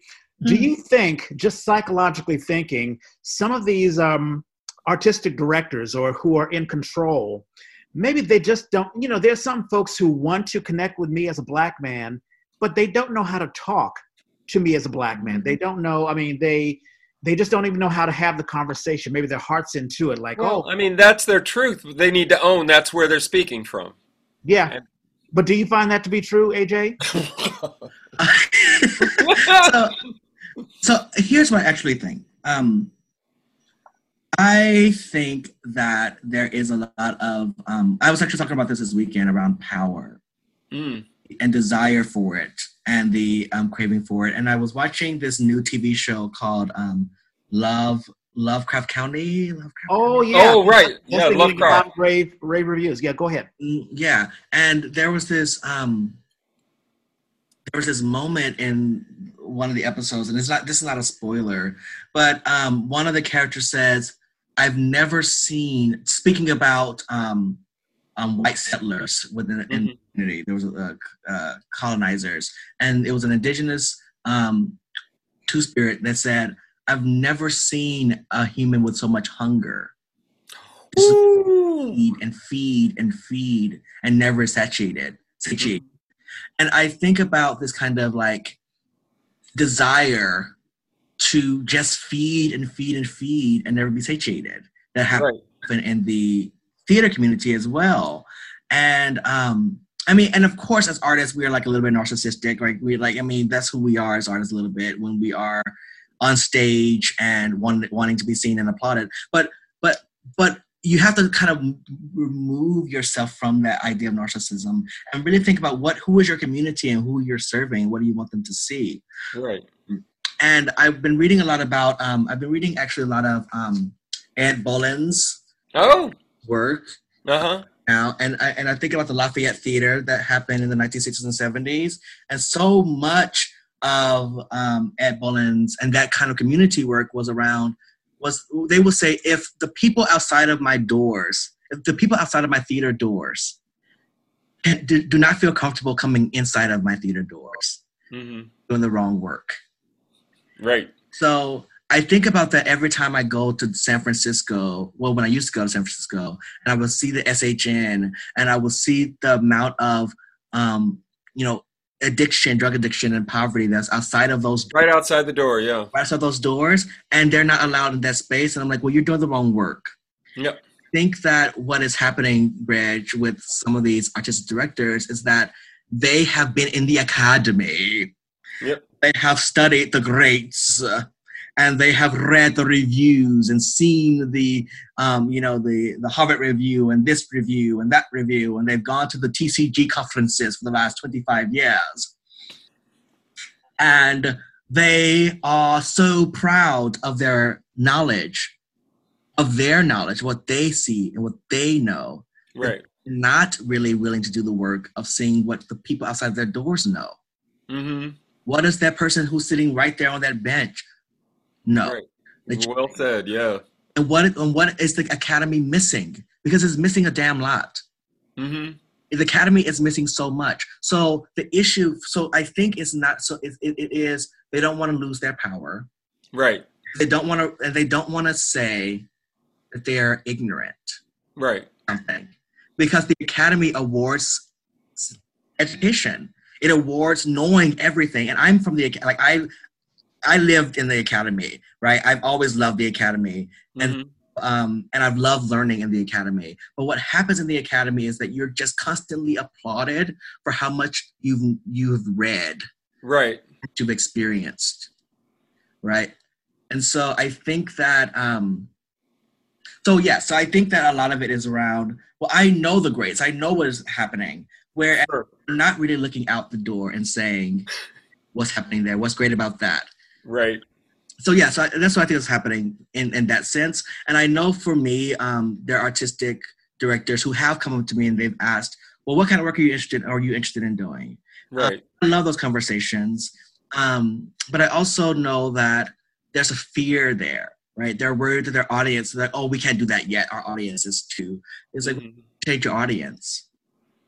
Do Hmm. you think, just psychologically thinking, some of these um, artistic directors or who are in control, maybe they just don't, you know, there's some folks who want to connect with me as a black man, but they don't know how to talk to me as a black man. They don't know, I mean, they they just don't even know how to have the conversation. Maybe their heart's into it, like, Well, oh, I mean, that's their truth. They need to own that's where they're speaking from. yeah. and- But do you find that to be true, AeJay? so, so here's what I actually think. Um, I think that there is a lot of. Um, I was actually talking about this this weekend around power. Mm. And desire for it and the um, craving for it. And I was watching this new TV show called um, Love Lovecraft Country. Lovecraft Oh County? yeah. Oh, right. Yes, Yeah, Lovecraft. Rave rave reviews. Yeah, go ahead. Mm, yeah. And there was this um, there was this moment in one of the episodes, and it's not this is not a spoiler, but um, one of the characters says, "I've never seen." Speaking about um, um, white settlers within the Mhm. Community, there was uh, uh, colonizers, and it was an indigenous um, two spirit that said, "I've never seen a human with so much hunger." feed and feed and feed and never satiated satiated and i think about this kind of like desire to just feed and feed and feed and never be satiated. That happen Right. in the theater community as well. And um I mean, and of course, as artists, we are like a little bit narcissistic. Like we like, I mean, that's who we are as artists a little bit when we are on stage and want, wanting to be seen and applauded. But, but, but you have to kind of remove yourself from that idea of narcissism and really think about what who is your community and who you're serving what do you want them to see Right. and i've been reading a lot about um, i've been reading actually a lot of um, Ed Bullins's Oh. work Uh huh. Now and I, and I think about the lafayette theater that happened in the 1960s and 70s and so much of um, Ed Bullins's and that kind of community work was around was they would say if the people outside of my doors if the people outside of my theater doors can- do, do not feel comfortable coming inside of my theater doors hmm doing the wrong work Right. so I think about that every time I go to San Francisco. Well, when I used to go to San Francisco, and I would see the SHN, and I would see the amount of, um, you know, addiction, drug addiction, and poverty that's outside of those right outside the door. Yeah, right outside those doors, and they're not allowed in that space. And I'm like, well, you're doing the wrong work. Yep. I think that what is happening, Reg, with some of these artistic directors is that they have been in the academy. Yep. They have studied the greats. Uh, and they have read the reviews and seen the um, you know the the Harvard review and this review and that review and they've gone to the TCG conferences for the last 25 years. And they are so proud of their knowledge of their knowledge what they see and what they know right. not really willing to do the work of seeing what the people outside their doors know. Mm-hmm. what is that person who's sitting right there on that bench no. Right. Well said. Yeah. And what and what is the academy missing? Because it's missing a damn lot. Mm-hmm. The academy is missing so much. So the issue. So I think it's not. So it, it, it is. They don't want to lose their power. Right. They don't want to. They don't want to say that they are ignorant. Right. Something. Because the academy awards education. It awards knowing everything. And I'm from the like I I lived in the academy, right? I've always loved the academy, and mm-hmm. um, and I've loved learning in the academy. But what happens in the academy is that you're just constantly applauded for how much you've you've read, right? You've experienced, right? And so I think that, um, so yeah, so I think that a lot of it is around. Well, I know the grades, I know what is happening. Where sure. I'm not really looking out the door and saying what's happening there, what's great about that Right. So yeah, so I, that's what I think is happening in in that sense. And I know for me, um, there are artistic directors who have come up to me and they've asked, "Well, what kind of work are you interested? In, are you interested in doing?" Right. Uh, I love those conversations, um, but I also know that there's a fear there. Right, they're worried that their audience, is like, oh, we can't do that yet. Our audience is too. It's like mm-hmm. change your audience,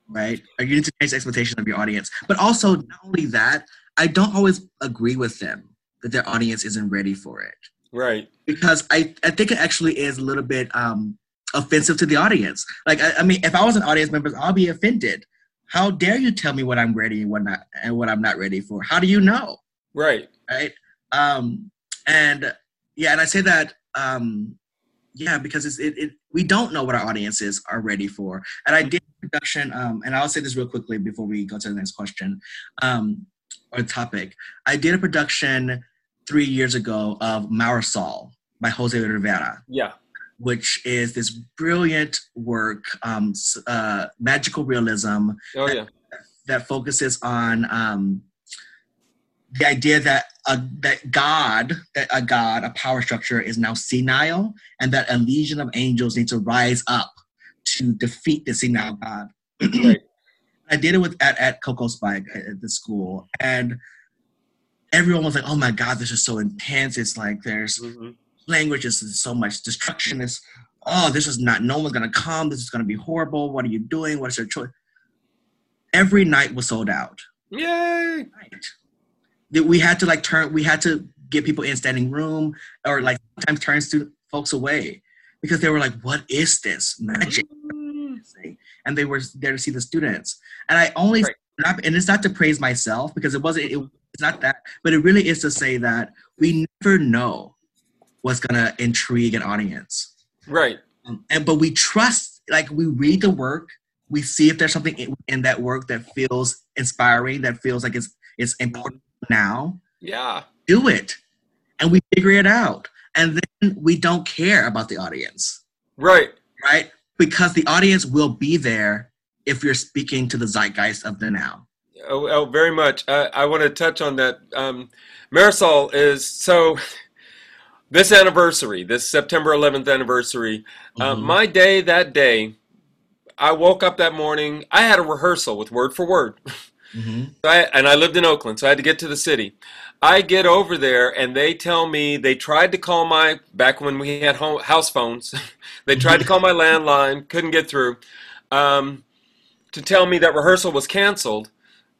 right? Or you need to change the expectation of your audience. But also, not only that, I don't always agree with them that their audience isn't ready for it. Right. Because I, I think it actually is a little bit um, offensive to the audience. Like, I, I mean, if I was an audience member, I'll be offended. How dare you tell me what I'm ready and what not and what I'm not ready for? How do you know? Right. Right. Um, and yeah, and I say that um, yeah because it's it, it, we don't know what our audiences are ready for. And I did production, um, and I'll say this real quickly before we go to the next question. Um, or topic. I did a production three years ago of Marisol by Jose Rivera. Yeah. Which is this brilliant work, um, uh, magical realism. Oh, yeah. That, that focuses on um, the idea that a, that God, that a God, a power structure is now senile, and that a legion of angels need to rise up to defeat the senile God. right. I did it with at, at Cocoa Spike at the school, and everyone was like, "Oh my god, this is so intense! It's like there's mm-hmm. language, is so much destruction. Is oh, this is not. No one's gonna come. This is gonna be horrible. What are you doing? What's your choice?" Every night was sold out. Yay! That we had to like turn. We had to get people in standing room, or like sometimes turn student folks away because they were like, "What is this magic?" Mm and they were there to see the students. And I only right. and it's not to praise myself because it wasn't. It, it's not that, but it really is to say that we never know what's gonna intrigue an audience. Right. Um, and but we trust, like we read the work, we see if there's something in, in that work that feels inspiring, that feels like it's it's important now. Yeah. Do it, and we figure it out, and then we don't care about the audience. Right. Right because the audience will be there if you're speaking to the zeitgeist of the now. Oh, oh very much. Uh, I want to touch on that. Um, Marisol is so. This anniversary, this September 11th anniversary, uh, mm-hmm. uh, my day that day, I woke up that morning. I had a rehearsal with word for word. Mm-hmm. So I, and I lived in Oakland, so I had to get to the city. I get over there and they tell me they tried to call my back when we had home, house phones. they tried to call my landline, couldn't get through, um, to tell me that rehearsal was canceled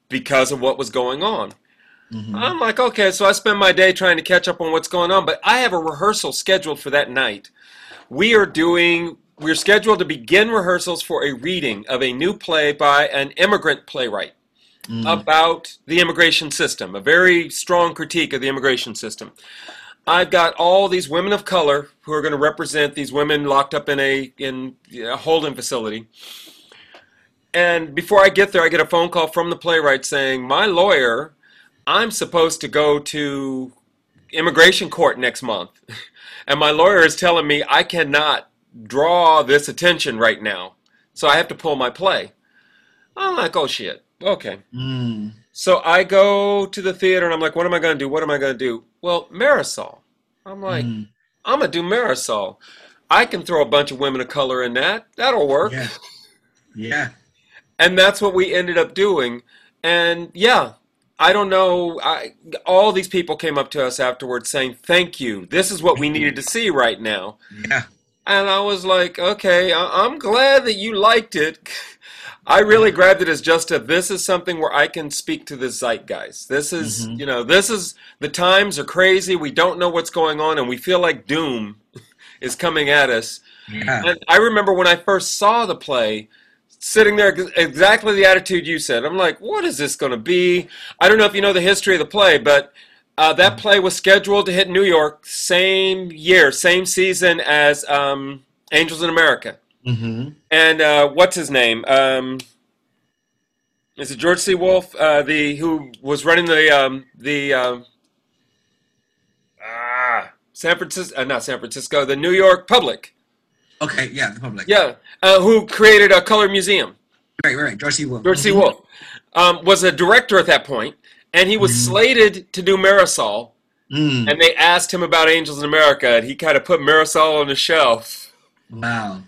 because of what was going on. Mhm. I'm like, okay, so I spend my day trying to catch up on what's going on, but I have a rehearsal scheduled for that night. We are doing, we're scheduled to begin rehearsals for a reading of a new play by an immigrant playwright Mm. about the immigration system, a very strong critique of the immigration system. I've got all these women of color who are going to represent these women locked up in a in a holding facility. And before I get there, I get a phone call from the playwright saying, "My lawyer, I'm supposed to go to immigration court next month, and my lawyer is telling me I cannot draw this attention right now, so I have to pull my play." I'm like, "Oh shit, okay." Mm. So I go to the theater and I'm like, what am I going to do? What am I going to do? Well, Marisol. I'm like, Mm. I'm going to do Marisol. I can throw a bunch of women of color in that. That'll work. Yeah. Yeah. And that's what we ended up doing. And yeah, I don't know. I, all these people came up to us afterwards saying, thank you. This is what we needed to see right now. Yeah. And I was like, okay, I- I'm glad that you liked it. I really grabbed it as just a this is something where I can speak to the zeitgeist. This is, Mhm. you know, this is the times are crazy. We don't know what's going on and we feel like doom is coming at us. Yeah. And I remember when I first saw the play, sitting there exactly the attitude you said. I'm like, what is this going to be? I don't know if you know the history of the play, but uh, that play was scheduled to hit New York same year, same season as um, Angels in America. Mm-hmm. And uh, what's his name? Um, is it George C. Wolfe, uh, the who was running the um, the um, ah, San Francisco, uh, not San Francisco, the New York Public. Okay. Yeah. The public. Yeah, uh, who created a color museum. Right. Right. George C. Wolfe. George C. Wolfe um, was a director at that point, and he was Mhm. slated to do Marisol. Mm. And they asked him about Angels in America, and he kind of put Marisol on the shelf. Wow.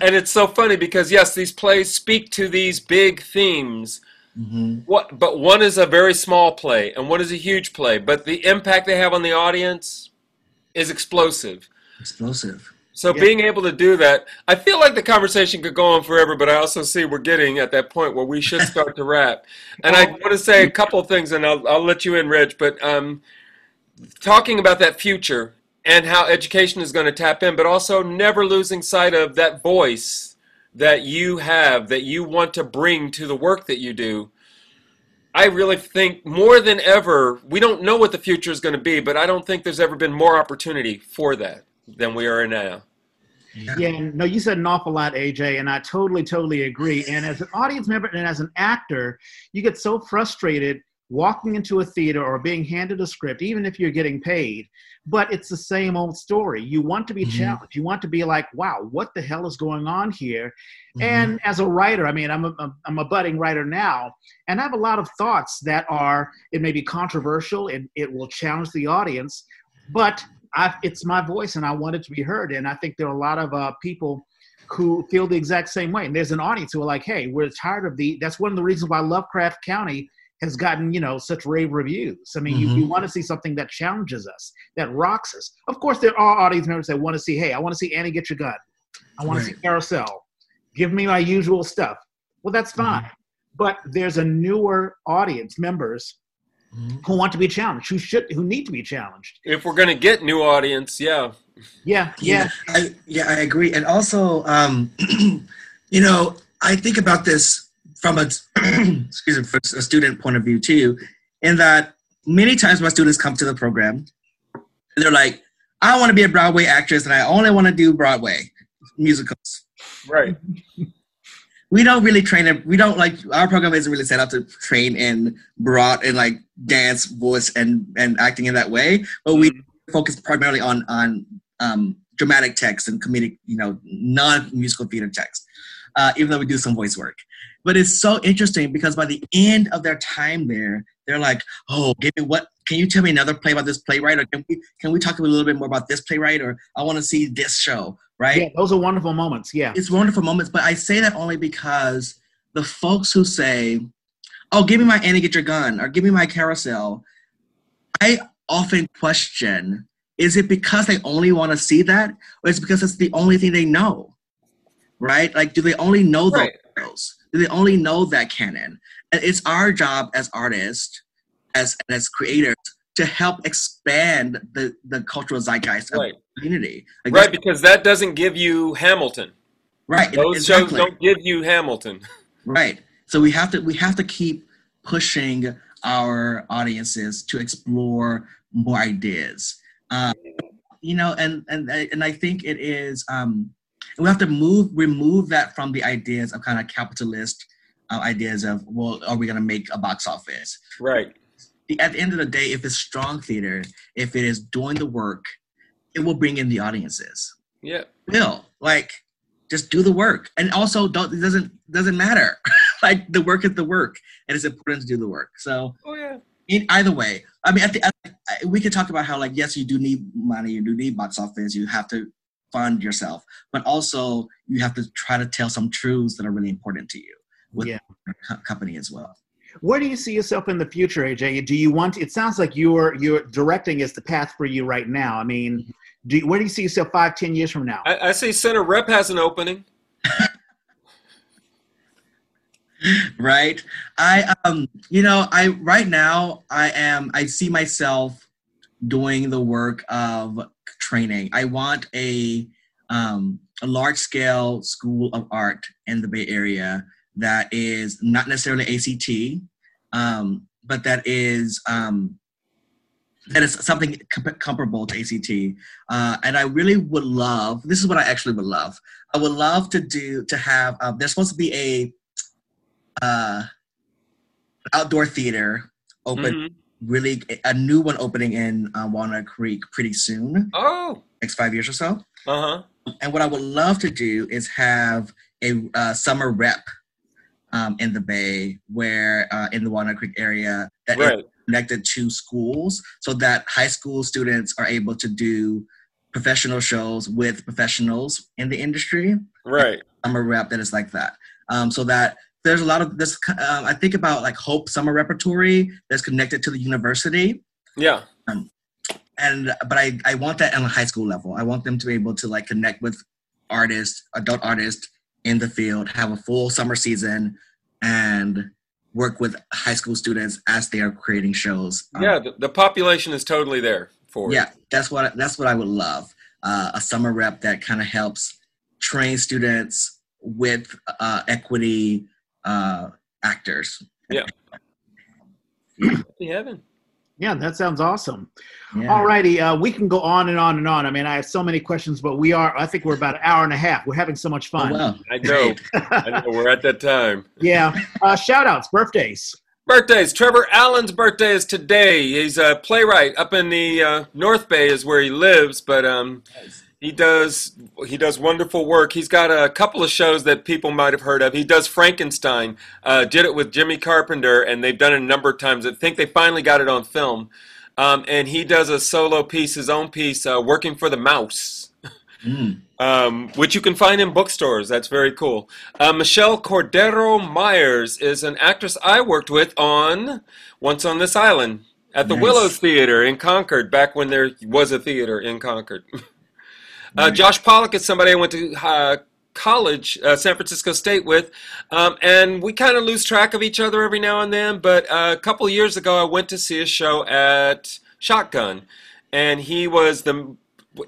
And it's so funny because yes, these plays speak to these big themes. Mm-hmm. What, but one is a very small play, and one is a huge play. But the impact they have on the audience is explosive. Explosive. So Yeah. being able to do that, I feel like the conversation could go on forever, but I also see we're getting at that point where we should start to wrap. And I want to say a couple of things, and I'll, I'll let you in, Rich. But um, talking about that future and how education is going to tap in, but also never losing sight of that voice that you have, that you want to bring to the work that you do. I really think more than ever, we don't know what the future is going to be, but I don't think there's ever been more opportunity for that than we are now. Yeah, no, you said an awful lot, AeJay, and I totally, totally agree. And as an audience member and as an actor, you get so frustrated walking into a theater or being handed a script, even if you're getting paid. But it's the same old story. You want to be Mhm. challenged. You want to be like, wow, what the hell is going on here? Mhm. And as a writer, I mean, I'm a, I'm a budding writer now, and I have a lot of thoughts that are, it may be controversial, and it will challenge the audience, but I, it's my voice and I want it to be heard. And I think there are a lot of uh, people who feel the exact same way. And there's an audience who are like, hey, we're tired of the, that's one of the reasons why Lovecraft Country has gotten, you know, such rave reviews. I mean, you, you Mhm. want to see something that challenges us, that rocks us. Of course, there are audience members that want to see, hey, I want to see Annie get your gun. I want to see Carousel. Give me my usual stuff. Well, that's Mhm. fine. But there's a newer audience members Who want to be challenged, who should, who need to be challenged. If we're going to get new audience, yeah. Yeah, yeah. I yeah, I agree. And also, um, you know, I think about this from a excuse me, from a student point of view too, in that many times my students come to the program and they're like, I want to be a Broadway actress and I only want to do Broadway musicals. Right. We don't really train it. We don't like our program isn't really set up to train in broad and like dance, voice, and and acting in that way. But we focus primarily on on um, dramatic text and comedic, you know, non-musical theater text, uh, even though we do some voice work. But it's so interesting because by the end of their time there, they're like, "Oh, give me what? Can you tell me another play about this playwright, or can we can we talk a little bit more about this playwright, or I want to see this show, right?" Yeah, those are wonderful moments. Yeah. it's wonderful moments, but I say that only because the folks who say, "Oh, give me my Annie, get your gun," or "Give me my carousel," I often question: Is it because they only want to see that, or is it because it's the only thing they know? Right? Like, do they only know those? Right. heroes? Do they only know that canon? And it's our job as artists, as as creators to help expand the the cultural zeitgeist of the community. Like, Right, because that doesn't give you Hamilton. right. Those exactly. shows don't give you Hamilton. Right. So we have to we have to keep pushing our audiences to explore more ideas. Uh, you know, and and and I think it is um, we have to move remove that from the ideas of kind of capitalist uh, ideas of well, are we going to make a box office? Right. The, at the end of the day, if it's strong theater, if it is doing the work, it will bring in the audiences. Yeah. will. Like just do the work. And also don't it doesn't doesn't matter. Like the work is the work. And it's important to do the work. So Oh yeah. in either way i mean at the, at, we could talk about how like yes you do need money you do need box office you have to fund yourself but also you have to try to tell some truths that are really important to you with Yeah. your co- company as well Where do you see yourself in the future, AeJay? Do you want? It sounds like you're you're directing is the path for you right now. I mean, do you, where do you see yourself five, ten years from now? I, I see Center Rep has an opening. right i um you know i right now i am i see myself doing the work of training i want a um a large scale school of art in the bay area that is not necessarily act um but that is um that is something comp- comparable to ACT, uh, and I really would love. This is what I actually would love. I would love to do to have. Uh, there's supposed to be a uh, outdoor theater open Mhm. really a new one opening in uh, Walnut Creek pretty soon, Oh. next five years or so. Uh huh. And what I would love to do is have a uh, summer rep um, in the Bay, where uh, in the Walnut Creek area that is Right. connected to schools, so that high school students are able to do professional shows with professionals in the industry. Right. summer rep that is like that. Um, so that there's a lot of this. Um, I think about like Hope Summer Repertory that's connected to the university, Yeah. and but I I want that on a high school level. I want them to be able to like connect with artists, adult artists in the field, have a full summer season, and work with high school students as they are creating shows. Um, Yeah. The, the population is totally there for it. yeah, that's what that's what I would love. Uh, a summer rep that kind of helps train students with uh, equity uh, actors. Yeah. heaven. Yeah, that sounds awesome. Yeah. All righty, uh, we can go on and on and on. I mean, I have so many questions, but we are. I think we're about an hour and a half. We're having so much Oh, fun. wow. I know. I know. We're at that time. Yeah. Uh, shout outs, birthdays. Birthdays. Trevor Allen's birthday is today. He's a playwright up in the uh, North Bay, is where he lives, but um, he does he does wonderful work. He's got a couple of shows that people might have heard of. He does Frankenstein. Uh, did it with Jimmy Carpenter, and they've done it a number of times. I think they finally got it on film. Um, and he does a solo piece, his own piece, uh, working for the mouse Mm. um, which you can find in bookstores. That's very cool. Uh, Michelle Cordero Myers is an actress I worked with on Once on This Island at the Nice. Willows Theater in Concord, back when there was a theater in Concord. uh, Josh Pollock is somebody I went to uh, college, uh, San Francisco State, with, um, and we kind of lose track of each other every now and then. But uh, a couple years ago, I went to see a show at Shotgun, and he was the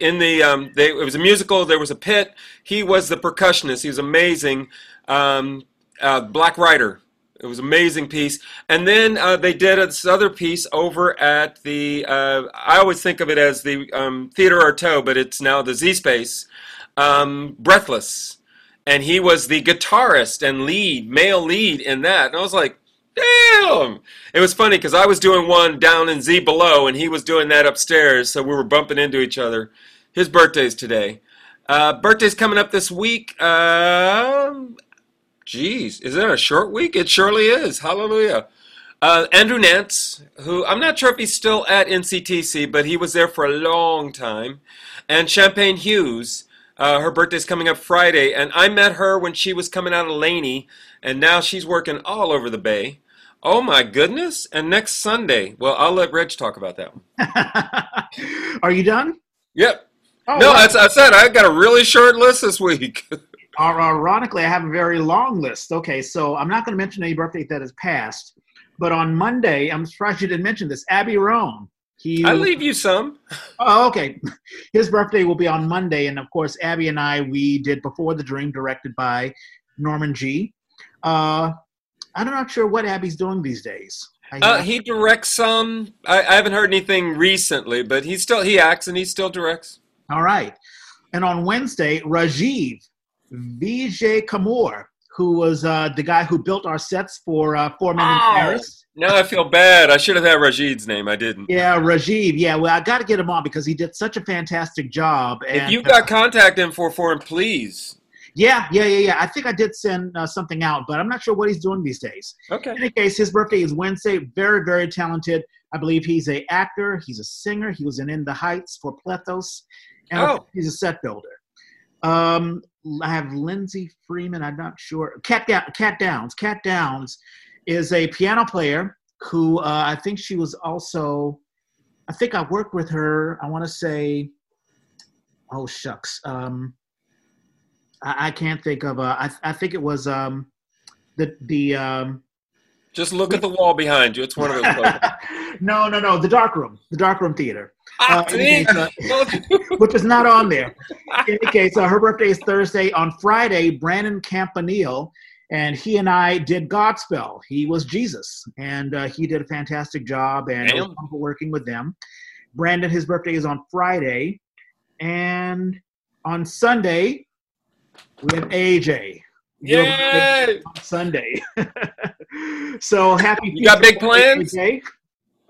in the um, they, it was a musical. There was a pit. He was the percussionist. He was amazing. Um, uh, Black Rider. It was amazing piece. And then uh, they did this other piece over at the. Uh, I always think of it as the um, Theater Artaud, but it's now the Z Space. Um, Breathless, and he was the guitarist and lead, male lead in that. And I was like, damn! It was funny because I was doing one down in Z below, and he was doing that upstairs, so we were bumping into each other. His birthday's today. Uh, birthday's coming up this week. Um, Jeez, is it a short week? It surely is. Hallelujah. Uh, Andrew Nance, who I'm not sure if he's still at NCTC, but he was there for a long time. And Champagne Hughes, uh, her birthday's coming up Friday, and I met her when she was coming out of Laney, and now she's working all over the Bay. Oh my goodness! And next Sunday, well, I'll let Reg talk about that one. Are you done? Yep. Oh, no, wow. as I said, I got a really short list this week. Ar- Ironically, I have a very long list. Okay, so I'm not going to mention any birthday that has passed, But on Monday, I'm surprised you didn't mention this. Abby Rome. He I leave you some. Oh, okay. His birthday will be on Monday, and of course, Abby and I we did Before the Dream, directed by Norman Gee. Uh, I'm not sure what Abby's doing these days. Uh, he directs some. I, I haven't heard anything recently, but he still he acts and he still directs. All right. And on Wednesday, Rajiv Vijay Kamoor, who was uh, the guy who built our sets for uh, Four Men in Oh. Paris. Now I feel bad. I should have had Rajiv's name. I didn't. Yeah, Rajiv. Yeah, well, I got to get him on because he did such a fantastic job. And, If you got contact info for him, please. yeah, yeah, yeah, yeah. I think I did send uh, something out, but I'm not sure what he's doing these days. Okay. In any case, his birthday is Wednesday. Very, very talented. I believe he's a actor. He's a singer. He was in In the Heights for Plethos, and Oh. he's a set builder. Um, I have Lindsay Freeman. I'm not sure. Cat Cat Downs. Cat Downs is a piano player who uh, I think she was also. I think I worked with her. I want to say. Oh shucks. Um, I, I can't think of. Uh, I I think it was um, the the um. Just look at the wall behind you. It's one of those. no, no, no. The dark room, the dark room theater, ah, Uh, see? any which is not on there. In any case, uh, her birthday is Thursday. On Friday, Brandon Campanile and he and I did Godspell. He was Jesus, and uh, he did a fantastic job. And it was working with them. Brandon, his birthday is on Friday, and on Sunday we have AeJay. Yay! Sunday. so happy! You got big plans? AeJay.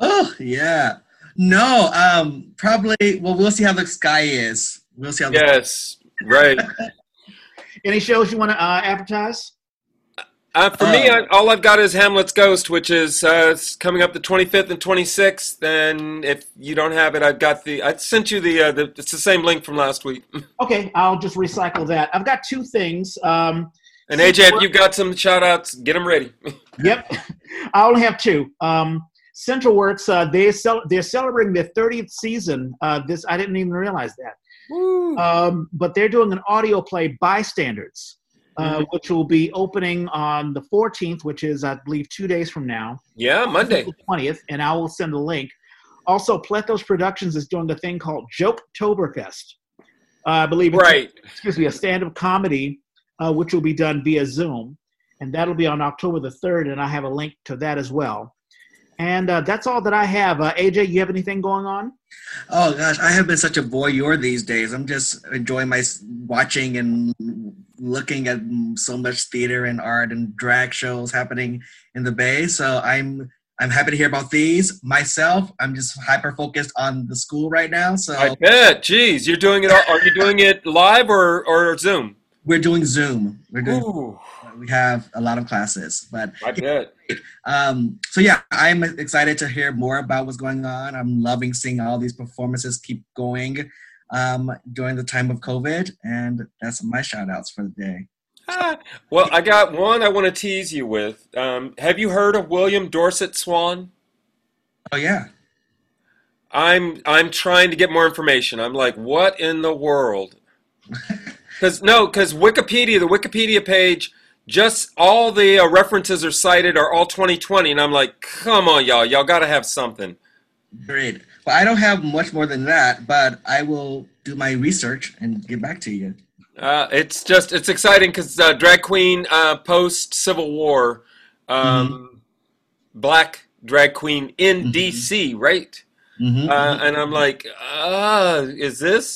Oh yeah. No, um, probably. Well, we'll see how the sky is. We'll see how. The, Yes, right. Any shows you want to uh, advertise? Uh, for me, I, Uh, all I've got is Hamlet's Ghost, which is uh, coming up the 25th and 26th. And if you don't have it, I've got the. I sent you the. Uh, the it's the same link from last week. Okay, I'll just recycle that. I've got two things. Um, And AeJay, if you've got some shout outs, get them ready. yep, I only have two. Um, Central Works uh, they cel- they're celebrating their 30th season. Uh, this I didn't even realize that. Um, but they're doing an audio play, Bystanders, uh, which will be opening on the 14th, which is I believe two days from now. yeah, Monday. the 20th, and I will send a link. Also, Plethos Productions is doing a thing called Joke Toberfest. Uh, I believe it's Right. excuse me, a stand-up comedy, uh, which will be done via Zoom, and that'll be on October the third. And I have a link to that as well. And uh, that's all that I have. Uh, AeJay, you have anything going on? oh gosh, I have been such a voyeur these days. I'm just enjoying my watching and looking at so much theater and art and drag shows happening in the Bay. So I'm I'm happy to hear about these. Myself, I'm just hyper focused on the school right now. So I bet. Jeez, you're doing it. All, are you doing it live or or Zoom? We're doing Zoom. We're doing. Ooh, We have a lot of classes, but I bet. um, so yeah, I'm excited to hear more about what's going on. I'm loving seeing all these performances keep going um, during the time of COVID, and that's my shout outs for the day. Ah, well, I got one I want to tease you with. Um, have you heard of William Dorsey Swan? Oh yeah, I'm I'm trying to get more information. I'm like, what in the world? Because no, because Wikipedia, the Wikipedia page, just all the uh, references are cited are all 2020, and I'm like, come on, y'all, y'all got to have something. great. Well, I don't have much more than that, but I will do my research and get back to you. Uh, it's just it's exciting because uh, drag queen uh, post Civil War, um, black drag queen in Mhm. D.C. Right? Mhm, Uh, mhm. and I'm like, uh, is this?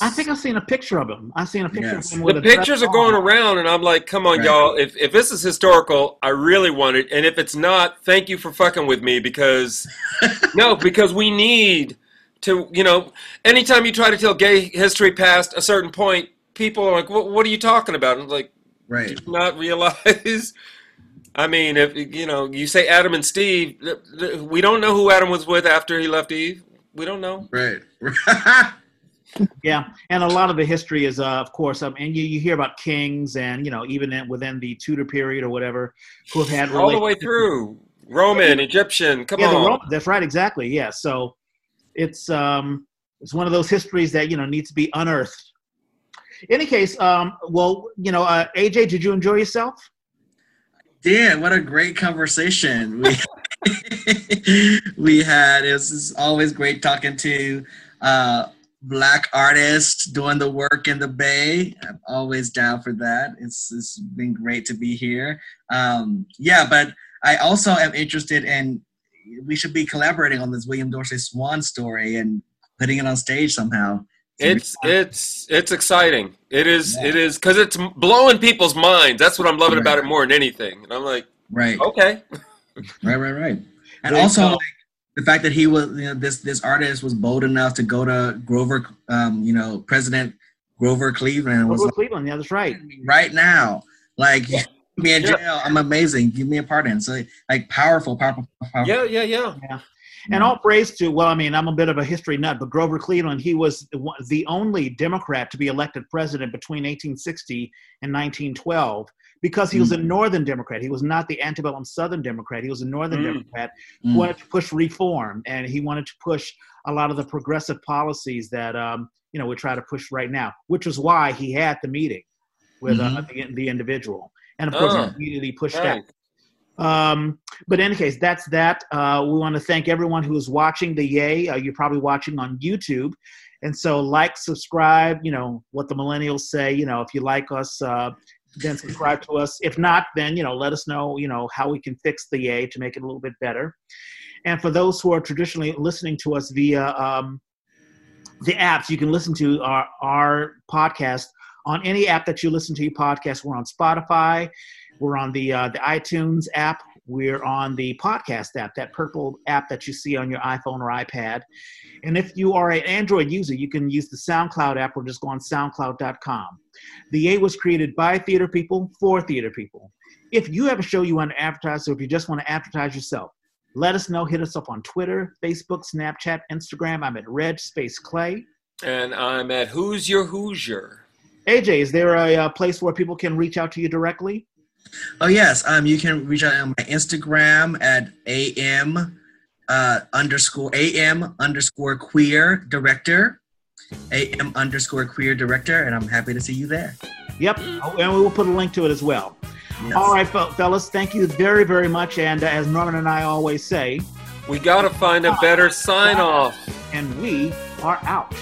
I think I've seen a picture of him. I've seen a picture Yes. of him with the a pictures are on. going around, and I'm like, come on, Right. y'all. If if this is historical, I really want it. And if it's not, thank you for fucking with me because no, because we need to. You know, anytime you try to tell gay history past a certain point, people are like, what, what are you talking about? And I'm like, right. do you not realize. I mean, if you know, you say Adam and Steve, th- th- we don't know who Adam was with after he left Eve. We don't know. Right. Yeah, and a lot of the history is, uh, of course, um, and you, you hear about kings and you know even in, within the Tudor period or whatever, who have had All the way through Roman, Egyptian. Come yeah, on. Roman, that's right, exactly. Yeah, so it's um it's one of those histories that you know needs to be unearthed. Any case, um, well, you know, uh, AeJay, did you enjoy yourself? Dan, what a great conversation. We, we had it was always great talking to uh, black artists doing the work in the Bay. I'm always down for that. It's it's been great to be here. Um, yeah, but I also am interested in we should be collaborating on this William Dorsey Swan story and putting it on stage somehow. It's it's it's exciting. It is yeah. it is because it's blowing people's minds. That's what I'm loving right. about it more than anything. And I'm like, right, okay, right, right, right. And also like the fact that he was you know this this artist was bold enough to go to Grover, um, you know, President Grover Cleveland. Grover was Cleveland, yeah, that's right. Right now, like. Yeah me in jail. Yeah. I'm amazing. Give me a pardon. So like powerful, powerful, powerful. Yeah, yeah, yeah. Yeah. And all praise to, well, I mean, I'm a bit of a history nut, but Grover Cleveland, he was the only Democrat to be elected president between 1860 and 1912 because he was a mm. Northern Democrat. He was not the antebellum Southern Democrat. He was a Northern mm. Democrat who mm. wanted to push reform and he wanted to push a lot of the progressive policies that, um, you know, we try to push right now, which was why he had the meeting with uh, mm-hmm. uh, the, the individual and of course oh, immediately pushed out. Um, but in any case, that's that. Uh, we want to thank everyone who is watching the Yay. Uh, you're probably watching on YouTube, and so like, subscribe. You know what the millennials say. You know if you like us, uh, then subscribe to us. If not, then you know let us know. You know how we can fix the Yay to make it a little bit better. And for those who are traditionally listening to us via um, the apps, you can listen to our our podcast on any app that you listen to your podcast. We're on Spotify. We're on the uh, the iTunes app. We're on the podcast app, that purple app that you see on your iPhone or iPad. And if you are an Android user, you can use the SoundCloud app or just go on SoundCloud.com. The A was created by theater people for theater people. If you have a show you want to advertise, or if you just want to advertise yourself, let us know. Hit us up on Twitter, Facebook, Snapchat, Instagram. I'm at Reg Space Clay. And I'm at Who's Your Hoosier. AeJay, is there a, a, uh, place where people can reach out to you directly? Oh yes, um, you can reach out on my Instagram at am uh, underscore am underscore queer director, am underscore queer director, and I'm happy to see you there. Yep, and we will put a link to it as well. Yes. All right, fellas, thank you very, very much. And uh, as Norman and I always say, we got to find a better sign off. And we are out.